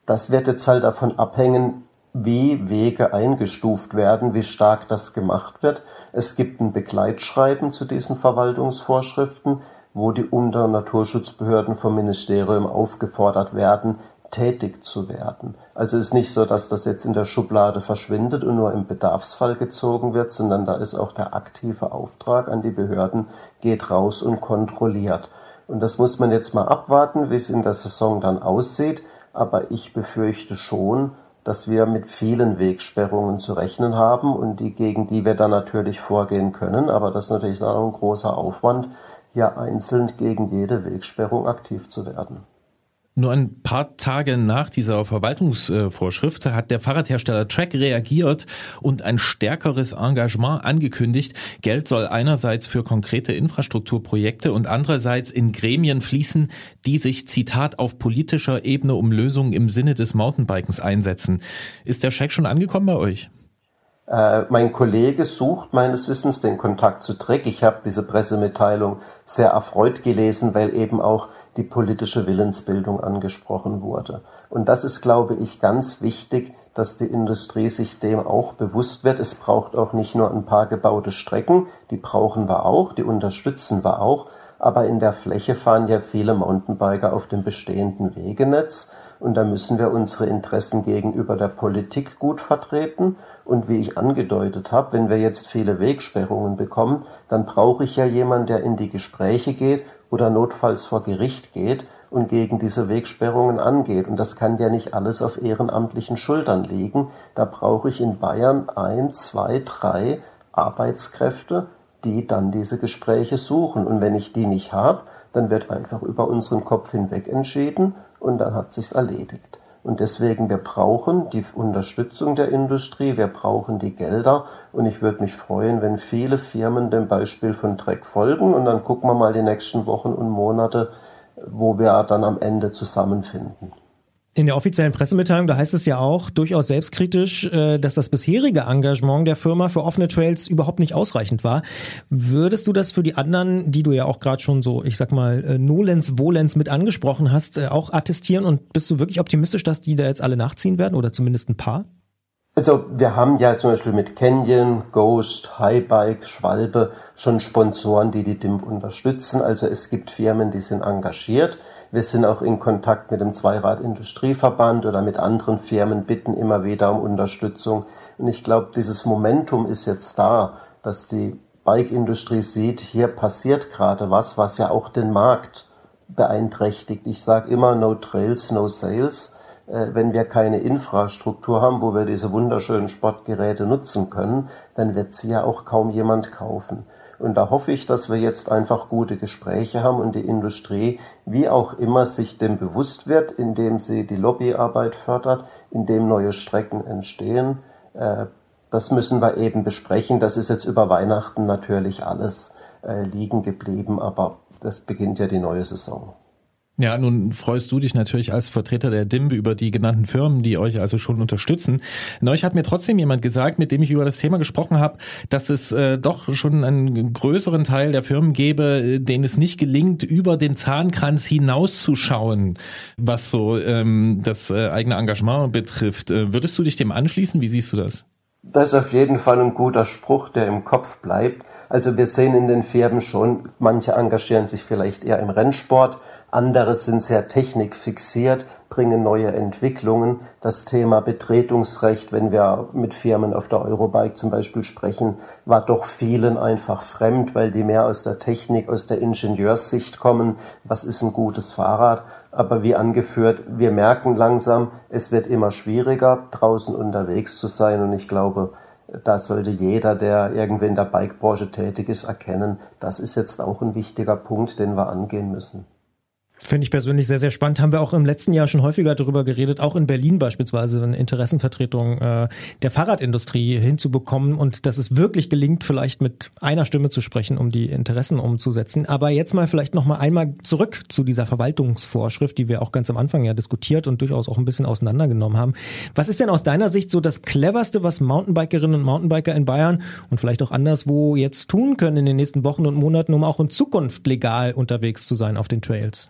Das wird jetzt halt davon abhängen, wie Wege eingestuft werden, wie stark das gemacht wird. Es gibt ein Begleitschreiben zu diesen Verwaltungsvorschriften, wo die Unter-Naturschutzbehörden vom Ministerium aufgefordert werden, tätig zu werden. Also es ist nicht so, dass das jetzt in der Schublade verschwindet und nur im Bedarfsfall gezogen wird, sondern da ist auch der aktive Auftrag an die Behörden, geht raus und kontrolliert. Und das muss man jetzt mal abwarten, wie es in der Saison dann aussieht. Aber ich befürchte schon, dass wir mit vielen Wegsperrungen zu rechnen haben und die, gegen die wir dann natürlich vorgehen können. Aber das ist natürlich auch ein großer Aufwand, hier einzeln gegen jede Wegsperrung aktiv zu werden.
Nur ein paar Tage nach dieser Verwaltungsvorschrift hat der Fahrradhersteller Track reagiert und ein stärkeres Engagement angekündigt. Geld soll einerseits für konkrete Infrastrukturprojekte und andererseits in Gremien fließen, die sich, Zitat, auf politischer Ebene um Lösungen im Sinne des Mountainbikens einsetzen. Ist der Scheck schon angekommen bei euch?
Äh, mein Kollege sucht meines Wissens den Kontakt zu Trek. Ich habe diese Pressemitteilung sehr erfreut gelesen, weil eben auch die politische Willensbildung angesprochen wurde. Und das ist, glaube ich, ganz wichtig, dass die Industrie sich dem auch bewusst wird. Es braucht auch nicht nur ein paar gebaute Strecken, die brauchen wir auch, die unterstützen wir auch, aber in der Fläche fahren ja viele Mountainbiker auf dem bestehenden Wegenetz und da müssen wir unsere Interessen gegenüber der Politik gut vertreten und wie ich angedeutet habe, wenn wir jetzt viele Wegsperrungen bekommen, dann brauche ich ja jemanden, der in die Gespräche geht oder notfalls vor Gericht geht und gegen diese Wegsperrungen angeht. Und das kann ja nicht alles auf ehrenamtlichen Schultern liegen. Da brauche ich in Bayern ein, zwei, drei Arbeitskräfte, die dann diese Gespräche suchen. Und wenn ich die nicht habe, dann wird einfach über unseren Kopf hinweg entschieden und dann hat sich's erledigt. Und deswegen, wir brauchen die Unterstützung der Industrie, wir brauchen die Gelder und ich würde mich freuen, wenn viele Firmen dem Beispiel von Trek folgen und dann gucken wir mal die nächsten Wochen und Monate, wo wir dann am Ende zusammenfinden.
In der offiziellen Pressemitteilung, da heißt es ja auch durchaus selbstkritisch, äh, dass das bisherige Engagement der Firma für offene Trails überhaupt nicht ausreichend war. Würdest du das für die anderen, die du ja auch gerade schon so, ich sag mal, äh, Nolens, Volens mit angesprochen hast, äh, auch attestieren und bist du wirklich optimistisch, dass die da jetzt alle nachziehen werden oder zumindest ein paar?
Also wir haben ja zum Beispiel mit Canyon, Ghost, Highbike, Schwalbe schon Sponsoren, die die DIMP unterstützen. Also es gibt Firmen, die sind engagiert. Wir sind auch in Kontakt mit dem Zweirad-Industrieverband oder mit anderen Firmen, bitten immer wieder um Unterstützung. Und ich glaube, dieses Momentum ist jetzt da, dass die Bike-Industrie sieht, hier passiert gerade was, was ja auch den Markt beeinträchtigt. Ich sage immer, no trails, no sales wenn wir keine Infrastruktur haben, wo wir diese wunderschönen Sportgeräte nutzen können, dann wird sie ja auch kaum jemand kaufen. Und da hoffe ich, dass wir jetzt einfach gute Gespräche haben und die Industrie, wie auch immer, sich dem bewusst wird, indem sie die Lobbyarbeit fördert, indem neue Strecken entstehen. Äh, das müssen wir eben besprechen. Das ist jetzt über Weihnachten natürlich alles äh, liegen geblieben, aber das beginnt ja die neue Saison.
Ja, nun freust du dich natürlich als Vertreter der DIMB über die genannten Firmen, die euch also schon unterstützen. Neulich hat mir trotzdem jemand gesagt, mit dem ich über das Thema gesprochen habe, dass es äh, doch schon einen größeren Teil der Firmen gäbe, denen es nicht gelingt, über den Zahnkranz hinauszuschauen, was so ähm, das äh, eigene Engagement betrifft. Äh, würdest du dich dem anschließen? Wie siehst du das?
Das ist auf jeden Fall ein guter Spruch, der im Kopf bleibt. Also wir sehen in den Firmen schon, manche engagieren sich vielleicht eher im Rennsport, andere sind sehr technikfixiert, bringen neue Entwicklungen. Das Thema Betretungsrecht, wenn wir mit Firmen auf der Eurobike zum Beispiel sprechen, war doch vielen einfach fremd, weil die mehr aus der Technik, aus der Ingenieurssicht kommen. Was ist ein gutes Fahrrad? Aber wie angeführt, wir merken langsam, es wird immer schwieriger, draußen unterwegs zu sein. Und ich glaube, da sollte jeder, der irgendwie in der Bikebranche tätig ist, erkennen, das ist jetzt auch ein wichtiger Punkt, den wir angehen müssen.
Finde ich persönlich sehr, sehr spannend. Haben wir auch im letzten Jahr schon häufiger darüber geredet, auch in Berlin beispielsweise eine Interessenvertretung äh, der Fahrradindustrie hinzubekommen und dass es wirklich gelingt, vielleicht mit einer Stimme zu sprechen, um die Interessen umzusetzen. Aber jetzt mal vielleicht noch mal einmal zurück zu dieser Verwaltungsvorschrift, die wir auch ganz am Anfang ja diskutiert und durchaus auch ein bisschen auseinandergenommen haben. Was ist denn aus deiner Sicht so das cleverste, was Mountainbikerinnen und Mountainbiker in Bayern und vielleicht auch anderswo jetzt tun können in den nächsten Wochen und Monaten, um auch in Zukunft legal unterwegs zu sein auf den Trails?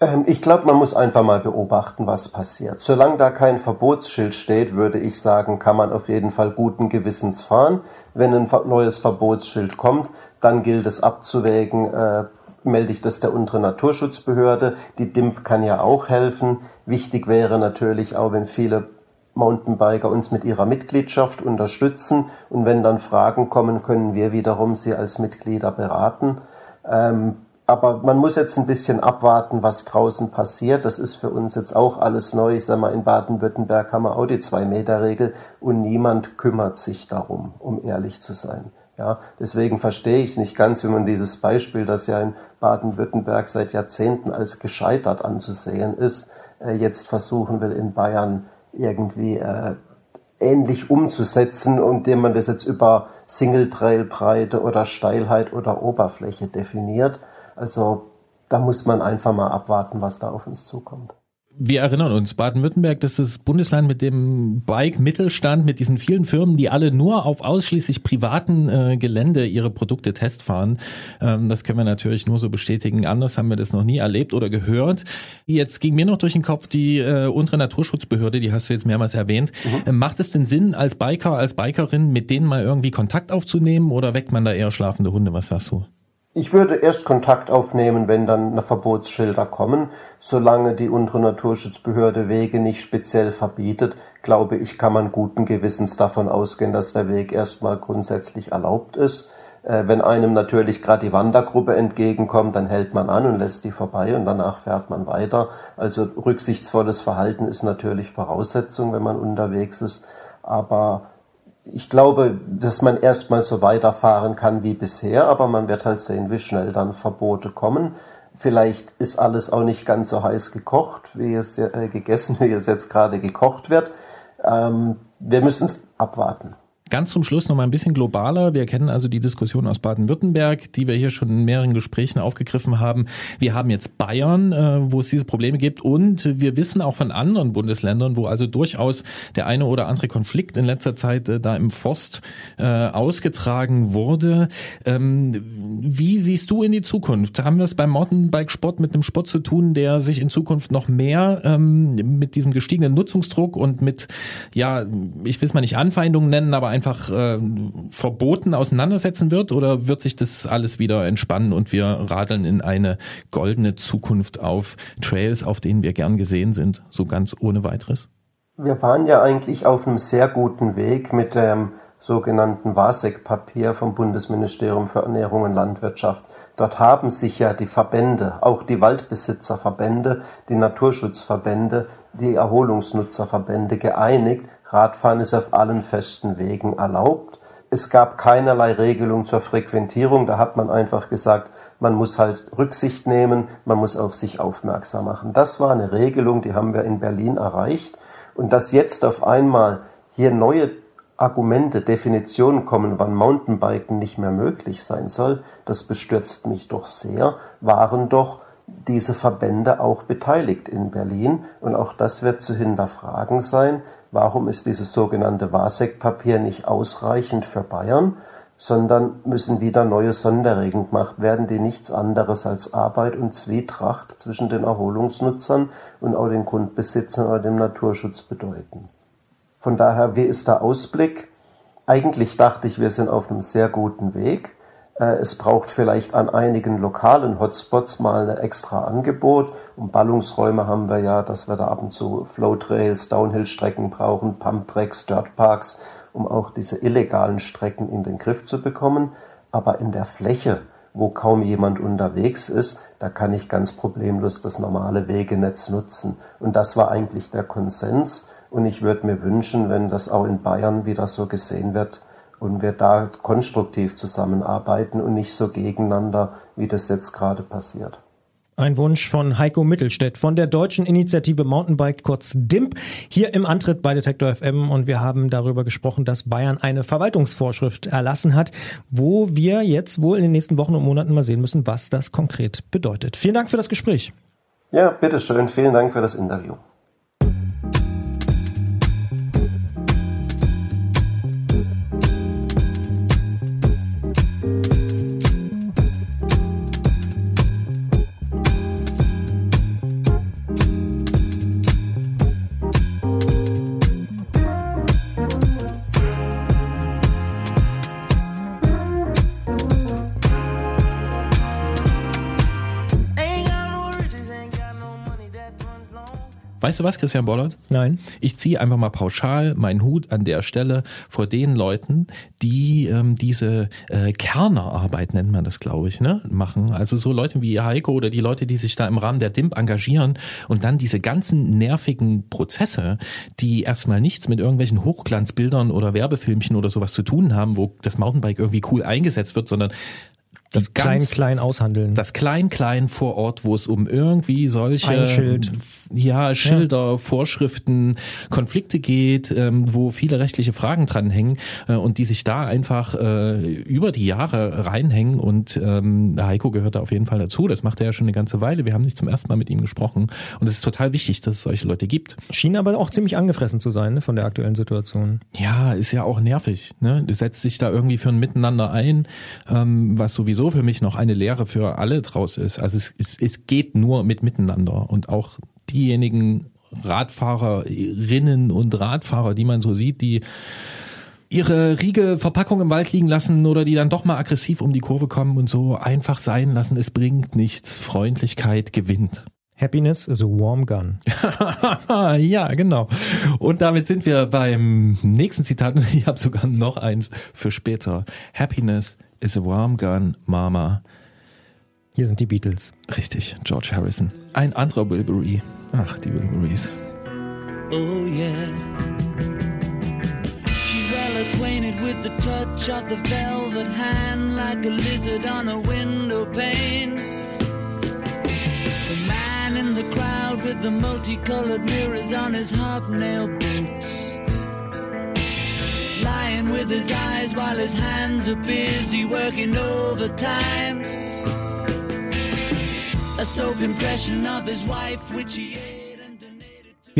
Ähm, ich glaube, man muss einfach mal beobachten, was passiert. Solange da kein Verbotsschild steht, würde ich sagen, kann man auf jeden Fall guten Gewissens fahren. Wenn ein neues Verbotsschild kommt, dann gilt es abzuwägen, äh, melde ich das der unteren Naturschutzbehörde. Die DIMP kann ja auch helfen. Wichtig wäre natürlich auch, wenn viele Mountainbiker uns mit ihrer Mitgliedschaft unterstützen und wenn dann Fragen kommen, können wir wiederum sie als Mitglieder beraten. Ähm, aber man muss jetzt ein bisschen abwarten, was draußen passiert. Das ist für uns jetzt auch alles neu. Ich sag mal, in Baden-Württemberg haben wir auch die Zwei-Meter-Regel und niemand kümmert sich darum, um ehrlich zu sein. Ja, deswegen verstehe ich es nicht ganz, wenn man dieses Beispiel, das ja in Baden-Württemberg seit Jahrzehnten als gescheitert anzusehen ist, äh, jetzt versuchen will, in Bayern irgendwie äh, ähnlich umzusetzen indem man das jetzt über Single-Trail-Breite oder Steilheit oder Oberfläche definiert. Also da muss man einfach mal abwarten, was da auf uns zukommt.
Wir erinnern uns, Baden-Württemberg, das ist das Bundesland mit dem Bike-Mittelstand, mit diesen vielen Firmen, die alle nur auf ausschließlich privaten äh, Gelände ihre Produkte testfahren. Ähm, das können wir natürlich nur so bestätigen. Anders haben wir das noch nie erlebt oder gehört. Jetzt ging mir noch durch den Kopf die äh, untere Naturschutzbehörde, die hast du jetzt mehrmals erwähnt. Mhm. Ähm, macht es denn Sinn, als Biker, als Bikerin mit denen mal irgendwie Kontakt aufzunehmen oder weckt man da eher schlafende Hunde? Was sagst du?
Ich würde erst Kontakt aufnehmen, wenn dann Verbotsschilder kommen. Solange die untere Naturschutzbehörde Wege nicht speziell verbietet, glaube ich, kann man guten Gewissens davon ausgehen, dass der Weg erstmal grundsätzlich erlaubt ist. Äh, wenn einem natürlich gerade die Wandergruppe entgegenkommt, dann hält man an und lässt die vorbei und danach fährt man weiter. Also rücksichtsvolles Verhalten ist natürlich Voraussetzung, wenn man unterwegs ist. Aber ich glaube, dass man erstmal so weiterfahren kann wie bisher, aber man wird halt sehen, wie schnell dann Verbote kommen. Vielleicht ist alles auch nicht ganz so heiß gekocht, wie es äh, gegessen, wie es jetzt gerade gekocht wird. Ähm, wir müssen es abwarten.
Ganz zum Schluss noch mal ein bisschen globaler. Wir kennen also die Diskussion aus Baden-Württemberg, die wir hier schon in mehreren Gesprächen aufgegriffen haben. Wir haben jetzt Bayern, äh, wo es diese Probleme gibt und wir wissen auch von anderen Bundesländern, wo also durchaus der eine oder andere Konflikt in letzter Zeit äh, da im Forst äh, ausgetragen wurde. Ähm, wie siehst du in die Zukunft? Haben wir es beim Mountainbike-Sport mit einem Sport zu tun, der sich in Zukunft noch mehr ähm, mit diesem gestiegenen Nutzungsdruck und mit, ja, ich will es mal nicht Anfeindungen nennen, aber einfach äh, verboten auseinandersetzen wird oder wird sich das alles wieder entspannen und wir radeln in eine goldene Zukunft auf Trails, auf denen wir gern gesehen sind, so ganz ohne weiteres?
Wir waren ja eigentlich auf einem sehr guten Weg mit dem sogenannten WASEC-Papier vom Bundesministerium für Ernährung und Landwirtschaft. Dort haben sich ja die Verbände, auch die Waldbesitzerverbände, die Naturschutzverbände, die Erholungsnutzerverbände geeinigt, Radfahren ist auf allen festen Wegen erlaubt. Es gab keinerlei Regelung zur Frequentierung. Da hat man einfach gesagt, man muss halt Rücksicht nehmen, man muss auf sich aufmerksam machen. Das war eine Regelung, die haben wir in Berlin erreicht. Und dass jetzt auf einmal hier neue Argumente, Definitionen kommen, wann Mountainbiken nicht mehr möglich sein soll, das bestürzt mich doch sehr, waren doch diese Verbände auch beteiligt in Berlin. Und auch das wird zu hinterfragen sein. Warum ist dieses sogenannte WASEC-Papier nicht ausreichend für Bayern? sondern müssen wieder neue Sonderregeln gemacht werden, die nichts anderes als Arbeit und Zwietracht zwischen den Erholungsnutzern und auch den Grundbesitzern oder dem Naturschutz bedeuten. Von daher, wie ist der Ausblick? Eigentlich dachte ich, wir sind auf einem sehr guten Weg. Äh, es braucht vielleicht an einigen lokalen Hotspots mal ein extra Angebot. Und Ballungsräume haben wir ja, dass wir da ab und zu Flowtrails, Downhill-Strecken brauchen, Pumptracks, Dirtparks um auch diese illegalen Strecken in den Griff zu bekommen. Aber in der Fläche, wo kaum jemand unterwegs ist, da kann ich ganz problemlos das normale Wegenetz nutzen. Und das war eigentlich der Konsens. Und ich würde mir wünschen, wenn das auch in Bayern wieder so gesehen wird und wir da konstruktiv zusammenarbeiten und nicht so gegeneinander, wie das jetzt gerade passiert.
Ein Wunsch von Heiko Mittelstädt von der deutschen Initiative Mountainbike, kurz DIMP, hier im Antritt bei Detektor FM. Und wir haben darüber gesprochen, dass Bayern eine Verwaltungsvorschrift erlassen hat, wo wir jetzt wohl in den nächsten Wochen und Monaten mal sehen müssen, was das konkret bedeutet. Vielen Dank für das Gespräch.
Ja, bitteschön. Vielen Dank für das Interview.
Weißt du was, Christian Bollert?
Nein.
Ich ziehe einfach mal pauschal meinen Hut an der Stelle vor den Leuten, die ähm, diese äh, Kernerarbeit, nennt man das, glaube ich, ne, machen. Also so Leute wie Heiko oder die Leute, die sich da im Rahmen der DIMP engagieren und dann diese ganzen nervigen Prozesse, die erstmal nichts mit irgendwelchen Hochglanzbildern oder Werbefilmchen oder sowas zu tun haben, wo das Mountainbike irgendwie cool eingesetzt wird, sondern
das Klein-Klein aushandeln.
Das Klein-Klein vor Ort, wo es um irgendwie solche
Ein Schild.
Ja, Schilder, ja. Vorschriften, Konflikte geht, ähm, wo viele rechtliche Fragen dranhängen äh, und die sich da einfach äh, über die Jahre reinhängen. Und ähm, Heiko gehört da auf jeden Fall dazu. Das macht er ja schon eine ganze Weile. Wir haben nicht zum ersten Mal mit ihm gesprochen. Und es ist total wichtig, dass es solche Leute gibt.
Schien aber auch ziemlich angefressen zu sein ne, von der aktuellen Situation.
Ja, ist ja auch nervig. Ne? Du setzt dich da irgendwie für ein Miteinander ein, ähm, was sowieso sowieso für mich noch eine Lehre für alle draus ist. Also es, es, es geht nur mit Miteinander und auch diejenigen Radfahrerinnen und Radfahrer, die man so sieht, die ihre riege Verpackung im Wald liegen lassen oder die dann doch mal aggressiv um die Kurve kommen und so einfach sein lassen. Es bringt nichts. Freundlichkeit gewinnt.
Happiness is a warm gun.
ja, genau. Und damit sind wir beim nächsten Zitat. Ich habe sogar noch eins für später. Happiness is a warm gun, Mama.
Hier sind die Beatles.
Richtig, George Harrison. Ein anderer Wilbury. Ach, die Wilburys. Oh yeah. She's well acquainted with the touch of the velvet hand like a lizard on a window pane. The man in the crowd with the multicolored mirrors on his hobnail boots. Lying with his eyes while his hands are busy working overtime. A soap impression of his wife, which he ate.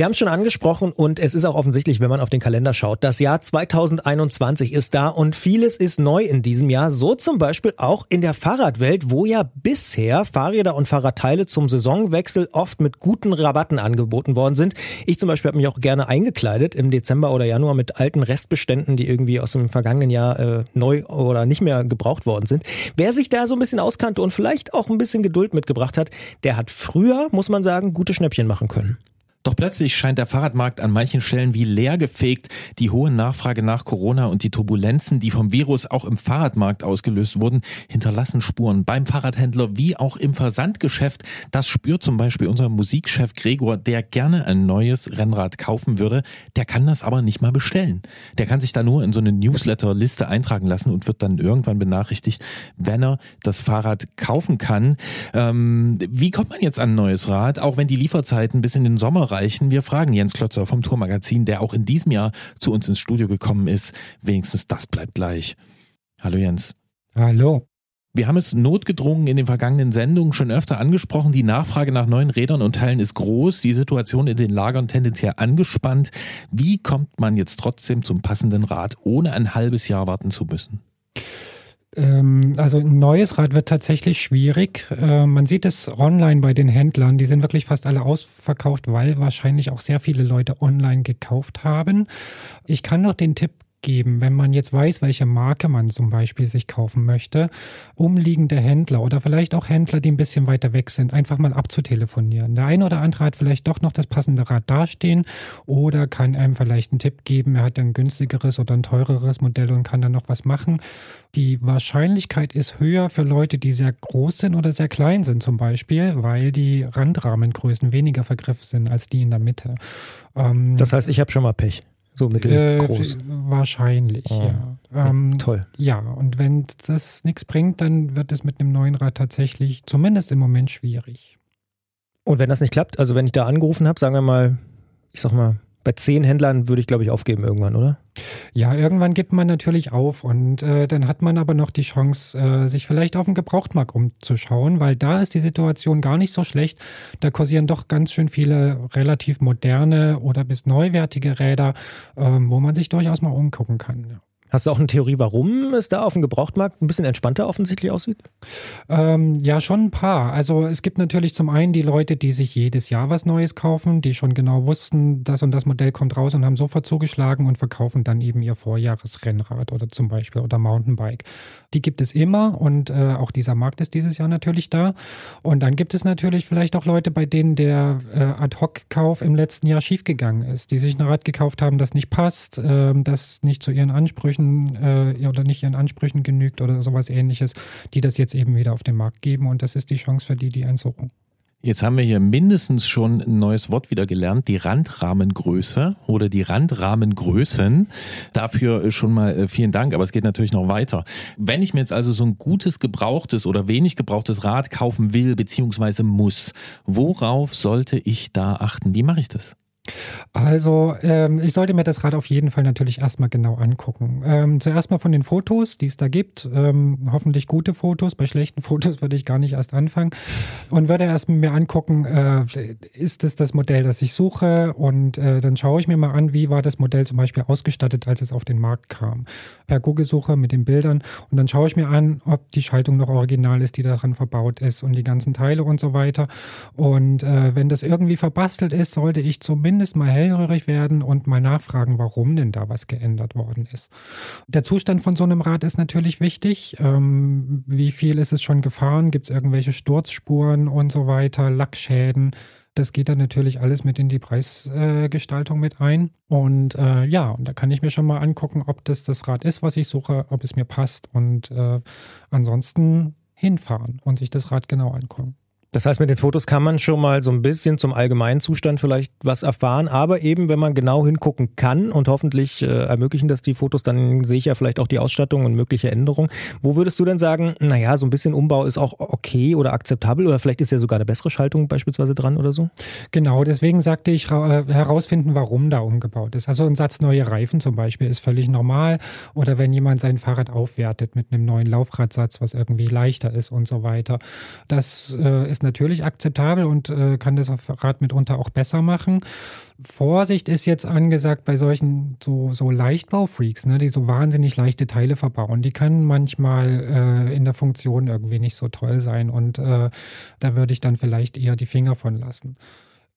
Wir haben es schon angesprochen und es ist auch offensichtlich, wenn man auf den Kalender schaut. Das Jahr 2021 ist da und vieles ist neu in diesem Jahr. So zum Beispiel auch in der Fahrradwelt, wo ja bisher Fahrräder und Fahrradteile zum Saisonwechsel oft mit guten Rabatten angeboten worden sind. Ich zum Beispiel habe mich auch gerne eingekleidet im Dezember oder Januar mit alten Restbeständen, die irgendwie aus dem vergangenen Jahr äh, neu oder nicht mehr gebraucht worden sind. Wer sich da so ein bisschen auskannte und vielleicht auch ein bisschen Geduld mitgebracht hat, der hat früher, muss man sagen, gute Schnäppchen machen können.
Doch plötzlich scheint der Fahrradmarkt an manchen Stellen wie leer gefegt. Die hohe Nachfrage nach Corona und die Turbulenzen, die vom Virus auch im Fahrradmarkt ausgelöst wurden, hinterlassen Spuren beim Fahrradhändler wie auch im Versandgeschäft. Das spürt zum Beispiel unser Musikchef Gregor, der gerne ein neues Rennrad kaufen würde. Der kann das aber nicht mal bestellen. Der kann sich da nur in so eine Newsletter-Liste eintragen lassen und wird dann irgendwann benachrichtigt, wenn er das Fahrrad kaufen kann. Ähm, wie kommt man jetzt an ein neues Rad, auch wenn die Lieferzeiten bis in den Sommer erreichen. Wir fragen Jens Klötzer vom Tourmagazin, der auch in diesem Jahr zu uns ins Studio gekommen ist. Wenigstens das bleibt gleich. Hallo Jens.
Hallo.
Wir haben es notgedrungen in den vergangenen Sendungen schon öfter angesprochen. Die Nachfrage nach neuen Rädern und Teilen ist groß, die Situation in den Lagern tendenziell angespannt. Wie kommt man jetzt trotzdem zum passenden Rad, ohne ein halbes Jahr warten zu müssen?
Ähm, also ein neues Rad wird tatsächlich schwierig. Äh, man sieht es online bei den Händlern. Die sind wirklich fast alle ausverkauft, weil wahrscheinlich auch sehr viele Leute online gekauft haben. Ich kann noch den Tipp geben, wenn man jetzt weiß, welche Marke man zum Beispiel sich kaufen möchte, umliegende Händler oder vielleicht auch Händler, die ein bisschen weiter weg sind, einfach mal abzutelefonieren. Der eine oder andere hat vielleicht doch noch das passende Rad dastehen oder kann einem vielleicht einen Tipp geben, er hat ein günstigeres oder ein teureres Modell und kann dann noch was machen. Die Wahrscheinlichkeit ist höher für Leute, die sehr groß sind oder sehr klein sind zum Beispiel, weil die Randrahmengrößen weniger vergriffen sind als die in der Mitte.
Ähm, das heißt, ich habe schon mal Pech. So mittelgroß. Äh,
wahrscheinlich, oh. ja.
Ähm, Toll.
Ja, und wenn das nichts bringt, dann wird es mit einem neuen Rad tatsächlich zumindest im Moment schwierig.
Und wenn das nicht klappt, also wenn ich da angerufen habe, sagen wir mal, ich sag mal, bei zehn Händlern würde ich, glaube ich, aufgeben irgendwann, oder?
Ja, irgendwann gibt man natürlich auf und äh, dann hat man aber noch die Chance, äh, sich vielleicht auf den Gebrauchtmarkt umzuschauen, weil da ist die Situation gar nicht so schlecht. Da kursieren doch ganz schön viele relativ moderne oder bis neuwertige Räder, äh, wo man sich durchaus mal umgucken kann. Ja.
Hast du auch eine Theorie, warum es da auf dem Gebrauchtmarkt ein bisschen entspannter offensichtlich aussieht?
Ähm, ja, schon ein paar. Also es gibt natürlich zum einen die Leute, die sich jedes Jahr was Neues kaufen, die schon genau wussten, das und das Modell kommt raus und haben sofort zugeschlagen und verkaufen dann eben ihr Vorjahresrennrad oder zum Beispiel oder Mountainbike. Die gibt es immer und äh, auch dieser Markt ist dieses Jahr natürlich da. Und dann gibt es natürlich vielleicht auch Leute, bei denen der äh, Ad-Hoc-Kauf im letzten Jahr schiefgegangen ist, die sich ein Rad gekauft haben, das nicht passt, äh, das nicht zu ihren Ansprüchen Ansprüchen äh, oder nicht ihren Ansprüchen genügt oder sowas ähnliches, die das jetzt eben wieder auf den Markt geben und das ist die Chance für die, die einsuchen.
Jetzt haben wir hier mindestens schon ein neues Wort wieder gelernt, die Randrahmengröße oder die Randrahmengrößen. Dafür schon mal äh, vielen Dank, aber es geht natürlich noch weiter. Wenn ich mir jetzt also so ein gutes gebrauchtes oder wenig gebrauchtes Rad kaufen will bzw. muss, worauf sollte ich da achten? Wie mache ich das?
Also, ähm, ich sollte mir das Rad auf jeden Fall natürlich erstmal genau angucken. Ähm, zuerst mal von den Fotos, die es da gibt. Ähm, hoffentlich gute Fotos. Bei schlechten Fotos würde ich gar nicht erst anfangen. Und würde erst mir angucken, äh, ist es das Modell, das ich suche? Und äh, dann schaue ich mir mal an, wie war das Modell zum Beispiel ausgestattet, als es auf den Markt kam. Per Google-Suche mit den Bildern. Und dann schaue ich mir an, ob die Schaltung noch original ist, die daran verbaut ist und die ganzen Teile und so weiter. Und äh, wenn das irgendwie verbastelt ist, sollte ich zumindest zumindest mal hellhörig werden und mal nachfragen, warum denn da was geändert worden ist. Der Zustand von so einem Rad ist natürlich wichtig. Ähm, wie viel ist es schon gefahren? Gibt es irgendwelche Sturzspuren und so weiter, Lackschäden? Das geht dann natürlich alles mit in die Preisgestaltung äh, mit ein. Und äh, ja, und da kann ich mir schon mal angucken, ob das das Rad ist, was ich suche, ob es mir passt. Und äh, ansonsten hinfahren und sich das Rad genau angucken.
Das heißt, mit den Fotos kann man schon mal so ein bisschen zum allgemeinen Zustand vielleicht was erfahren, aber eben, wenn man genau hingucken kann und hoffentlich äh, ermöglichen das die Fotos, dann sehe ich ja vielleicht auch die Ausstattung und mögliche Änderungen. Wo würdest du denn sagen, naja, so ein bisschen Umbau ist auch okay oder akzeptabel oder vielleicht ist ja sogar eine bessere Schaltung beispielsweise dran oder so?
Genau, deswegen sagte ich äh, herausfinden, warum da umgebaut ist. Also ein Satz neue Reifen zum Beispiel ist völlig normal oder wenn jemand sein Fahrrad aufwertet mit einem neuen Laufradsatz, was irgendwie leichter ist und so weiter. Das äh, ist ist natürlich akzeptabel und äh, kann das Rad mitunter auch besser machen. Vorsicht ist jetzt angesagt bei solchen so, so Leichtbaufreaks, ne, die so wahnsinnig leichte Teile verbauen. Die können manchmal äh, in der Funktion irgendwie nicht so toll sein und äh, da würde ich dann vielleicht eher die Finger von lassen.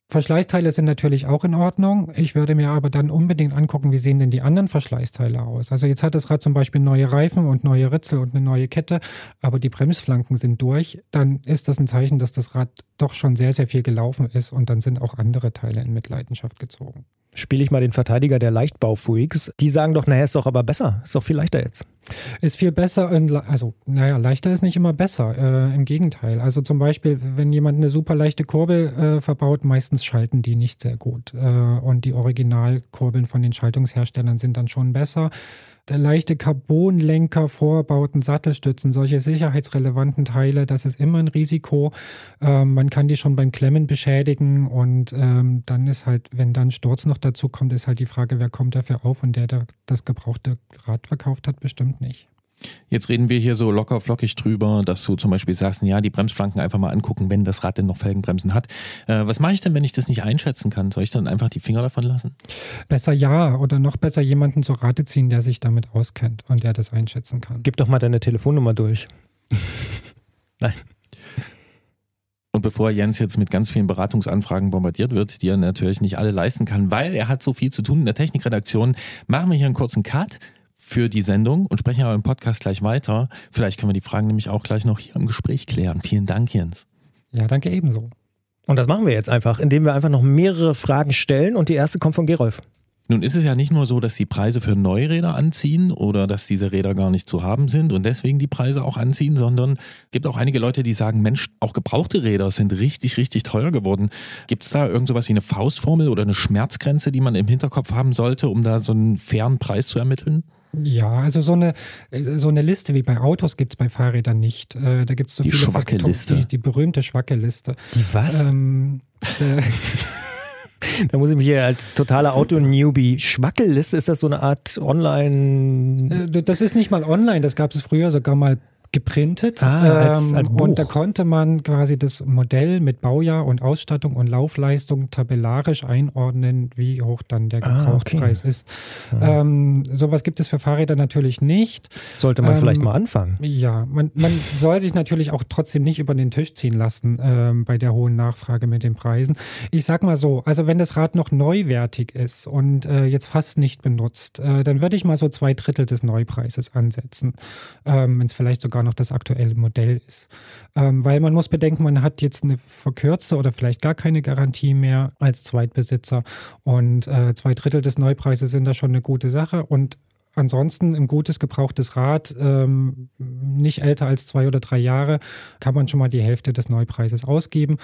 Verschleißteile sind natürlich auch in Ordnung. Ich würde mir aber dann unbedingt angucken, wie sehen denn die anderen Verschleißteile aus. Also jetzt hat das Rad zum Beispiel neue Reifen und neue Ritzel und eine neue Kette, aber die Bremsflanken sind durch. Dann ist das ein Zeichen, dass das Rad doch schon sehr, sehr viel gelaufen ist und dann sind auch andere Teile in Mitleidenschaft gezogen
spiele ich mal den Verteidiger der Leichtbaufreaks. Die sagen doch, naja, ist doch aber besser, ist doch viel leichter jetzt.
Ist viel besser, also naja, leichter ist nicht immer besser, äh, im Gegenteil. Also zum Beispiel, wenn jemand eine super leichte Kurbel äh, verbaut, meistens schalten die nicht sehr gut. Äh, und die Originalkurbeln von den Schaltungsherstellern sind dann schon besser leichte Carbonlenker, Vorbauten, Sattelstützen, solche sicherheitsrelevanten Teile, das ist immer ein Risiko. Ähm, man kann die schon beim Klemmen beschädigen und ähm, dann ist halt, wenn dann Sturz noch dazu kommt, ist halt die Frage, wer kommt dafür auf und der, der das gebrauchte Rad verkauft hat, bestimmt nicht.
Jetzt reden wir hier so locker flockig drüber, dass du zum Beispiel sagst, ja, die Bremsflanken einfach mal angucken, wenn das Rad denn noch Felgenbremsen hat. Äh, was mache ich denn, wenn ich das nicht einschätzen kann? Soll ich dann einfach die Finger davon lassen?
Besser ja oder noch besser jemanden zur Rate ziehen, der sich damit auskennt und der das einschätzen kann.
Gib doch mal deine Telefonnummer durch. Nein.
Und bevor Jens jetzt mit ganz vielen Beratungsanfragen bombardiert wird, die er natürlich nicht alle leisten kann, weil er hat so viel zu tun in der Technikredaktion, machen wir hier einen kurzen Cut für die Sendung und sprechen aber im Podcast gleich weiter. Vielleicht können wir die Fragen nämlich auch gleich noch hier im Gespräch klären. Vielen Dank, Jens.
Ja, danke ebenso.
Und das machen wir jetzt einfach, indem wir einfach noch mehrere Fragen stellen und die erste kommt von Gerolf.
Nun ist es ja nicht nur so, dass die Preise für Neuräder anziehen oder dass diese Räder gar nicht zu haben sind und deswegen die Preise auch anziehen, sondern es gibt auch einige Leute, die sagen, Mensch, auch gebrauchte Räder sind richtig, richtig teuer geworden. Gibt es da irgend sowas wie eine Faustformel oder eine Schmerzgrenze, die man im Hinterkopf haben sollte, um da so einen fairen Preis zu ermitteln?
Ja, also so eine, so eine Liste wie bei Autos gibt es bei Fahrrädern nicht. Äh, da gibt es so
die
viele
schwacke
Faktoren-
Liste.
Die, die berühmte schwacke Liste.
Die was?
Ähm, äh,
Da muss ich mich hier als totaler Auto-Newbie. Schwackelliste, ist das so eine Art Online.
Äh, Das ist nicht mal online, das gab es früher sogar mal geprintet.
Ah, als- als Buch.
und da konnte man quasi das Modell mit Baujahr und Ausstattung und Laufleistung tabellarisch einordnen, wie hoch dann der
Ah,
Gebrauchtpreis ist. Ähm, sowas gibt es für Fahrräder natürlich nicht.
Sollte man
Ähm,
vielleicht mal anfangen.
Ja, man, man soll sich natürlich auch trotzdem nicht über den Tisch ziehen lassen ähm, bei der hohen Nachfrage mit den Preisen. Ich sag mal so, also wenn das Rad noch neuwertig ist und äh, jetzt fast nicht benutzt, äh, dann würde ich mal so zwei Drittel des Neupreises ansetzen, ähm, wenn es vielleicht sogar noch das aktuelle Modell ist. Ähm, weil man muss bedenken, man hat jetzt eine verkürzte oder vielleicht gar keine Garantie mehr als Zweitbesitzer und äh, zwei Drittel des Neupreises sind da schon eine gute Sache und Ansonsten ein gutes gebrauchtes Rad, ähm, nicht älter als zwei oder drei Jahre, kann man schon mal die Hälfte des Neupreises ausgeben.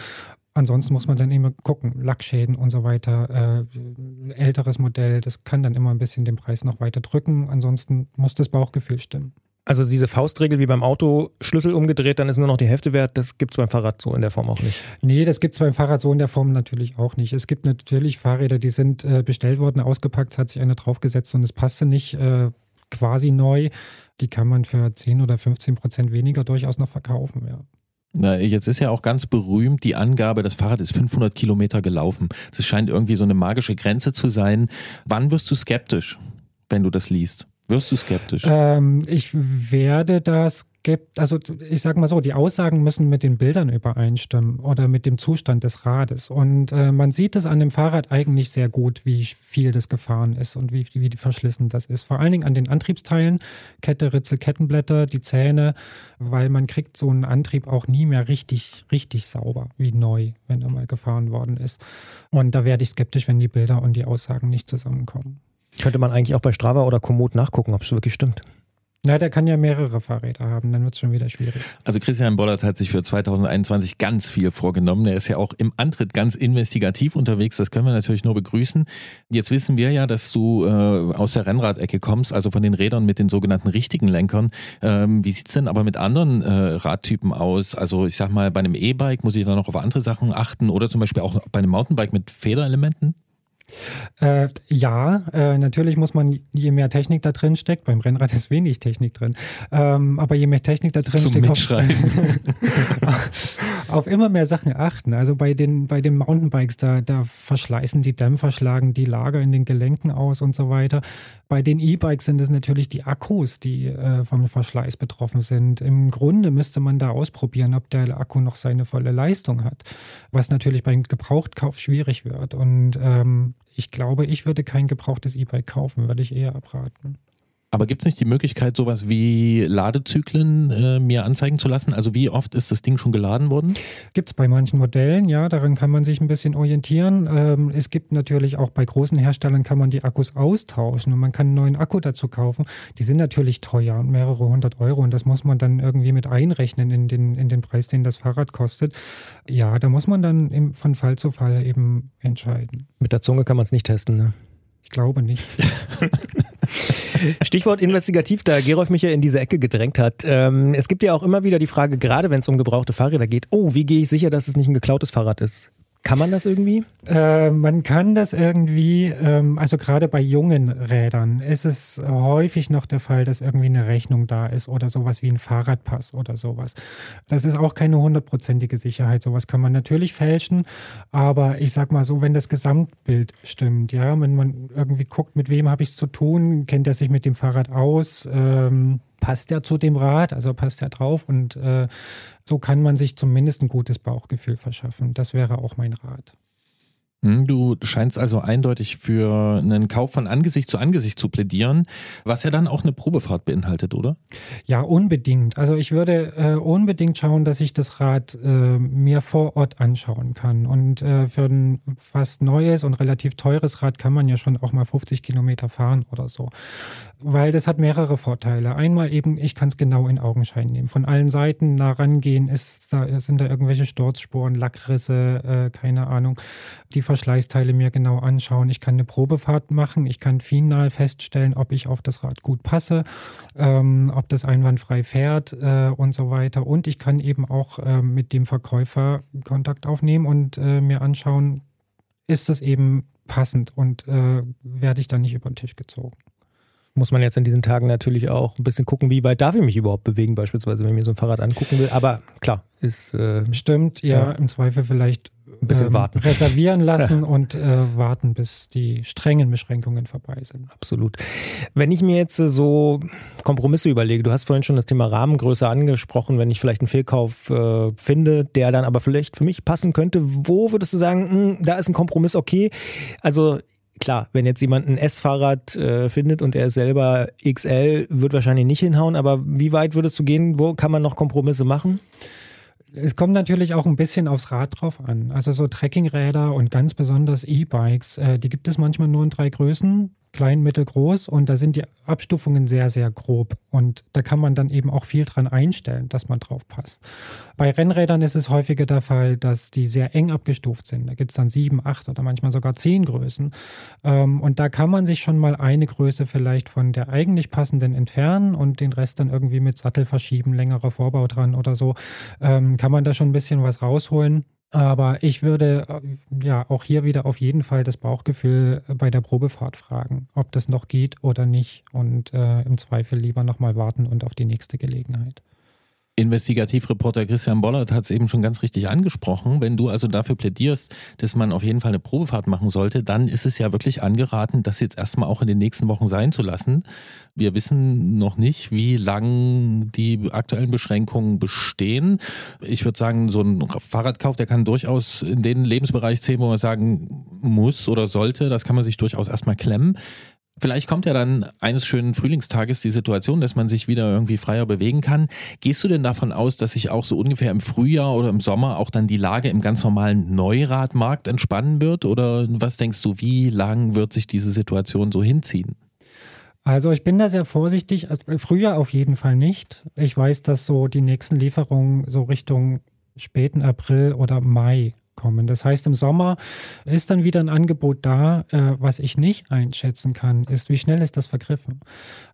Ansonsten muss man dann immer gucken, Lackschäden und so weiter. Äh, älteres Modell, das kann dann immer ein bisschen den Preis noch weiter drücken. Ansonsten muss das Bauchgefühl stimmen.
Also diese Faustregel wie beim Auto, Schlüssel umgedreht, dann ist nur noch die Hälfte wert. Das gibt es beim Fahrrad so in der Form auch nicht.
Nee, das gibt es beim Fahrrad so in der Form natürlich auch nicht. Es gibt natürlich Fahrräder, die sind äh, bestellt worden, ausgepackt, es hat sich einer draufgesetzt und es passte nicht äh, quasi neu. Die kann man für 10 oder 15 Prozent weniger durchaus noch verkaufen. Ja.
Na, jetzt ist ja auch ganz berühmt die Angabe, das Fahrrad ist 500 Kilometer gelaufen. Das scheint irgendwie so eine magische Grenze zu sein. Wann wirst du skeptisch, wenn du das liest? Wirst du skeptisch?
Ähm, ich werde das gibt, also ich sage mal so, die Aussagen müssen mit den Bildern übereinstimmen oder mit dem Zustand des Rades. Und äh, man sieht es an dem Fahrrad eigentlich sehr gut, wie viel das gefahren ist und wie, wie verschlissen das ist. Vor allen Dingen an den Antriebsteilen, Kette, Ritzel, Kettenblätter, die Zähne, weil man kriegt so einen Antrieb auch nie mehr richtig, richtig sauber wie neu, wenn er mal gefahren worden ist. Und da werde ich skeptisch, wenn die Bilder und die Aussagen nicht zusammenkommen.
Könnte man eigentlich auch bei Strava oder Komoot nachgucken, ob es wirklich stimmt.
Na, der kann ja mehrere Fahrräder haben, dann wird es schon wieder schwierig.
Also Christian Bollert hat sich für 2021 ganz viel vorgenommen. Er ist ja auch im Antritt ganz investigativ unterwegs. Das können wir natürlich nur begrüßen. Jetzt wissen wir ja, dass du äh, aus der Rennradecke kommst, also von den Rädern mit den sogenannten richtigen Lenkern. Ähm, wie sieht's denn aber mit anderen äh, Radtypen aus? Also ich sag mal, bei einem E-Bike muss ich da noch auf andere Sachen achten oder zum Beispiel auch bei einem Mountainbike mit Federelementen?
Äh, ja, äh, natürlich muss man, je mehr Technik da drin steckt, beim Rennrad ist wenig Technik drin, ähm, aber je mehr Technik da drin
Zum
steckt, auf, auf immer mehr Sachen achten. Also bei den, bei den Mountainbikes, da, da verschleißen die Dämpfer, schlagen die Lager in den Gelenken aus und so weiter. Bei den E-Bikes sind es natürlich die Akkus, die äh, vom Verschleiß betroffen sind. Im Grunde müsste man da ausprobieren, ob der Akku noch seine volle Leistung hat, was natürlich beim Gebrauchtkauf schwierig wird. Und ähm, ich glaube, ich würde kein gebrauchtes E-Bike kaufen, würde ich eher abraten.
Aber gibt es nicht die Möglichkeit, sowas wie Ladezyklen äh, mir anzeigen zu lassen? Also wie oft ist das Ding schon geladen worden?
Gibt es bei manchen Modellen, ja, daran kann man sich ein bisschen orientieren. Ähm, es gibt natürlich auch bei großen Herstellern kann man die Akkus austauschen und man kann einen neuen Akku dazu kaufen. Die sind natürlich teuer und mehrere hundert Euro und das muss man dann irgendwie mit einrechnen in den, in den Preis, den das Fahrrad kostet. Ja, da muss man dann im, von Fall zu Fall eben entscheiden.
Mit der Zunge kann man es nicht testen, ne?
Ich glaube nicht.
Stichwort investigativ, da Gerolf mich ja in diese Ecke gedrängt hat. Ähm, es gibt ja auch immer wieder die Frage, gerade wenn es um gebrauchte Fahrräder geht, oh, wie gehe ich sicher, dass es nicht ein geklautes Fahrrad ist? Kann man das irgendwie?
Äh, man kann das irgendwie, ähm, also gerade bei jungen Rädern ist es häufig noch der Fall, dass irgendwie eine Rechnung da ist oder sowas wie ein Fahrradpass oder sowas. Das ist auch keine hundertprozentige Sicherheit. Sowas kann man natürlich fälschen, aber ich sag mal so, wenn das Gesamtbild stimmt, ja, wenn man irgendwie guckt, mit wem habe ich es zu tun, kennt er sich mit dem Fahrrad aus, ähm, passt er zu dem Rad, also passt er drauf und äh, so kann man sich zumindest ein gutes Bauchgefühl verschaffen. Das wäre auch mein Rat.
Hm, du scheinst also eindeutig für einen Kauf von Angesicht zu Angesicht zu plädieren, was ja dann auch eine Probefahrt beinhaltet, oder?
Ja, unbedingt. Also ich würde äh, unbedingt schauen, dass ich das Rad äh, mir vor Ort anschauen kann. Und äh, für ein fast neues und relativ teures Rad kann man ja schon auch mal 50 Kilometer fahren oder so. Weil das hat mehrere Vorteile. Einmal eben, ich kann es genau in Augenschein nehmen. Von allen Seiten nah rangehen, ist da, sind da irgendwelche Sturzspuren, Lackrisse, äh, keine Ahnung. Die Verschleißteile mir genau anschauen. Ich kann eine Probefahrt machen. Ich kann final feststellen, ob ich auf das Rad gut passe, ähm, ob das einwandfrei fährt äh, und so weiter. Und ich kann eben auch äh, mit dem Verkäufer Kontakt aufnehmen und äh, mir anschauen, ist das eben passend und äh, werde ich dann nicht über den Tisch gezogen
muss man jetzt in diesen Tagen natürlich auch ein bisschen gucken, wie weit darf ich mich überhaupt bewegen, beispielsweise, wenn ich mir so ein Fahrrad angucken will. Aber klar, ist.
Äh, Stimmt, ja, ja, im Zweifel vielleicht ein bisschen ähm, warten. reservieren lassen und äh, warten, bis die strengen Beschränkungen vorbei sind.
Absolut. Wenn ich mir jetzt äh, so Kompromisse überlege, du hast vorhin schon das Thema Rahmengröße angesprochen, wenn ich vielleicht einen Fehlkauf äh, finde, der dann aber vielleicht für mich passen könnte, wo würdest du sagen, mh, hm, da ist ein Kompromiss okay? Also klar, wenn jetzt jemand ein S-Fahrrad äh, findet und er selber XL, wird wahrscheinlich nicht hinhauen, aber wie weit würdest du gehen? Wo kann man noch Kompromisse machen?
Es kommt natürlich auch ein bisschen aufs Rad drauf an. Also so Trekkingräder und ganz besonders E-Bikes, äh, die gibt es manchmal nur in drei Größen klein, mittel, groß und da sind die Abstufungen sehr, sehr grob und da kann man dann eben auch viel dran einstellen, dass man drauf passt. Bei Rennrädern ist es häufiger der Fall, dass die sehr eng abgestuft sind. Da gibt es dann sieben, acht oder manchmal sogar zehn Größen ähm, und da kann man sich schon mal eine Größe vielleicht von der eigentlich passenden entfernen und den Rest dann irgendwie mit Sattel verschieben, längerer Vorbau dran oder so, ähm, kann man da schon ein bisschen was rausholen. Aber ich würde äh, ja auch hier wieder auf jeden Fall das Bauchgefühl bei der Probefahrt fragen, ob das noch geht oder nicht und äh, im Zweifel lieber nochmal warten und auf die nächste Gelegenheit.
Investigativreporter Christian Bollert hat es eben schon ganz richtig angesprochen. Wenn du also dafür plädierst, dass man auf jeden Fall eine Probefahrt machen sollte, dann ist es ja wirklich angeraten, das jetzt erstmal auch in den nächsten Wochen sein zu lassen. Wir wissen noch nicht, wie lang die aktuellen Beschränkungen bestehen. Ich würde sagen, so ein Fahrradkauf, der kann durchaus in den Lebensbereich zählen, wo man sagen muss oder sollte. Das kann man sich durchaus erstmal klemmen. Vielleicht kommt ja dann eines schönen Frühlingstages die Situation, dass man sich wieder irgendwie freier bewegen kann. Gehst du denn davon aus, dass sich auch so ungefähr im Frühjahr oder im Sommer auch dann die Lage im ganz normalen Neuradmarkt entspannen wird? Oder was denkst du, wie lang wird sich diese Situation so hinziehen?
Also ich bin da sehr vorsichtig. Also früher auf jeden Fall nicht. Ich weiß, dass so die nächsten Lieferungen so Richtung späten April oder Mai kommen. Das heißt, im Sommer ist dann wieder ein Angebot da. Äh, was ich nicht einschätzen kann, ist, wie schnell ist das vergriffen?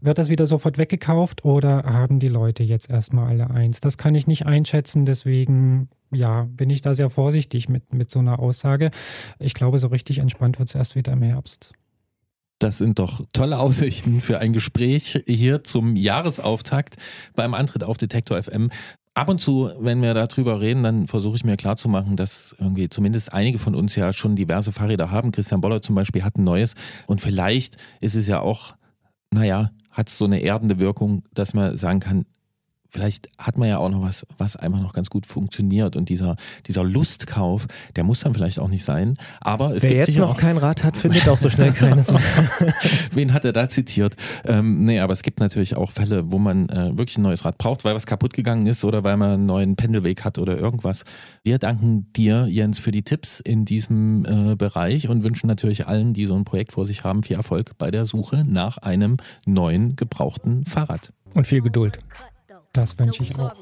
Wird das wieder sofort weggekauft oder haben die Leute jetzt erstmal alle eins? Das kann ich nicht einschätzen, deswegen ja, bin ich da sehr vorsichtig mit, mit so einer Aussage. Ich glaube, so richtig entspannt wird es erst wieder im Herbst.
Das sind doch tolle Aussichten für ein Gespräch hier zum Jahresauftakt beim Antritt auf Detektor FM ab und zu, wenn wir darüber reden, dann versuche ich mir klarzumachen, dass irgendwie zumindest einige von uns ja schon diverse Fahrräder haben. Christian Boller zum Beispiel hat ein neues. Und vielleicht ist es ja auch, naja, hat es so eine erdende Wirkung, dass man sagen kann, vielleicht hat man ja auch noch was, was einfach noch ganz gut funktioniert. Und dieser, dieser Lustkauf, der muss dann vielleicht auch nicht sein. Aber es
Wer
gibt
jetzt noch kein Rad hat, findet auch so schnell keines mehr.
Wen hat er da zitiert? Ähm, nee, aber es gibt natürlich auch Fälle, wo man äh, wirklich ein neues Rad braucht, weil was kaputt gegangen ist oder weil man einen neuen Pendelweg hat oder irgendwas. Wir danken dir, Jens, für die Tipps in diesem äh, Bereich und wünschen natürlich allen, die so ein Projekt vor sich haben, viel Erfolg bei der Suche nach einem neuen gebrauchten Fahrrad.
Und viel Geduld.
Das wünsche ich auch.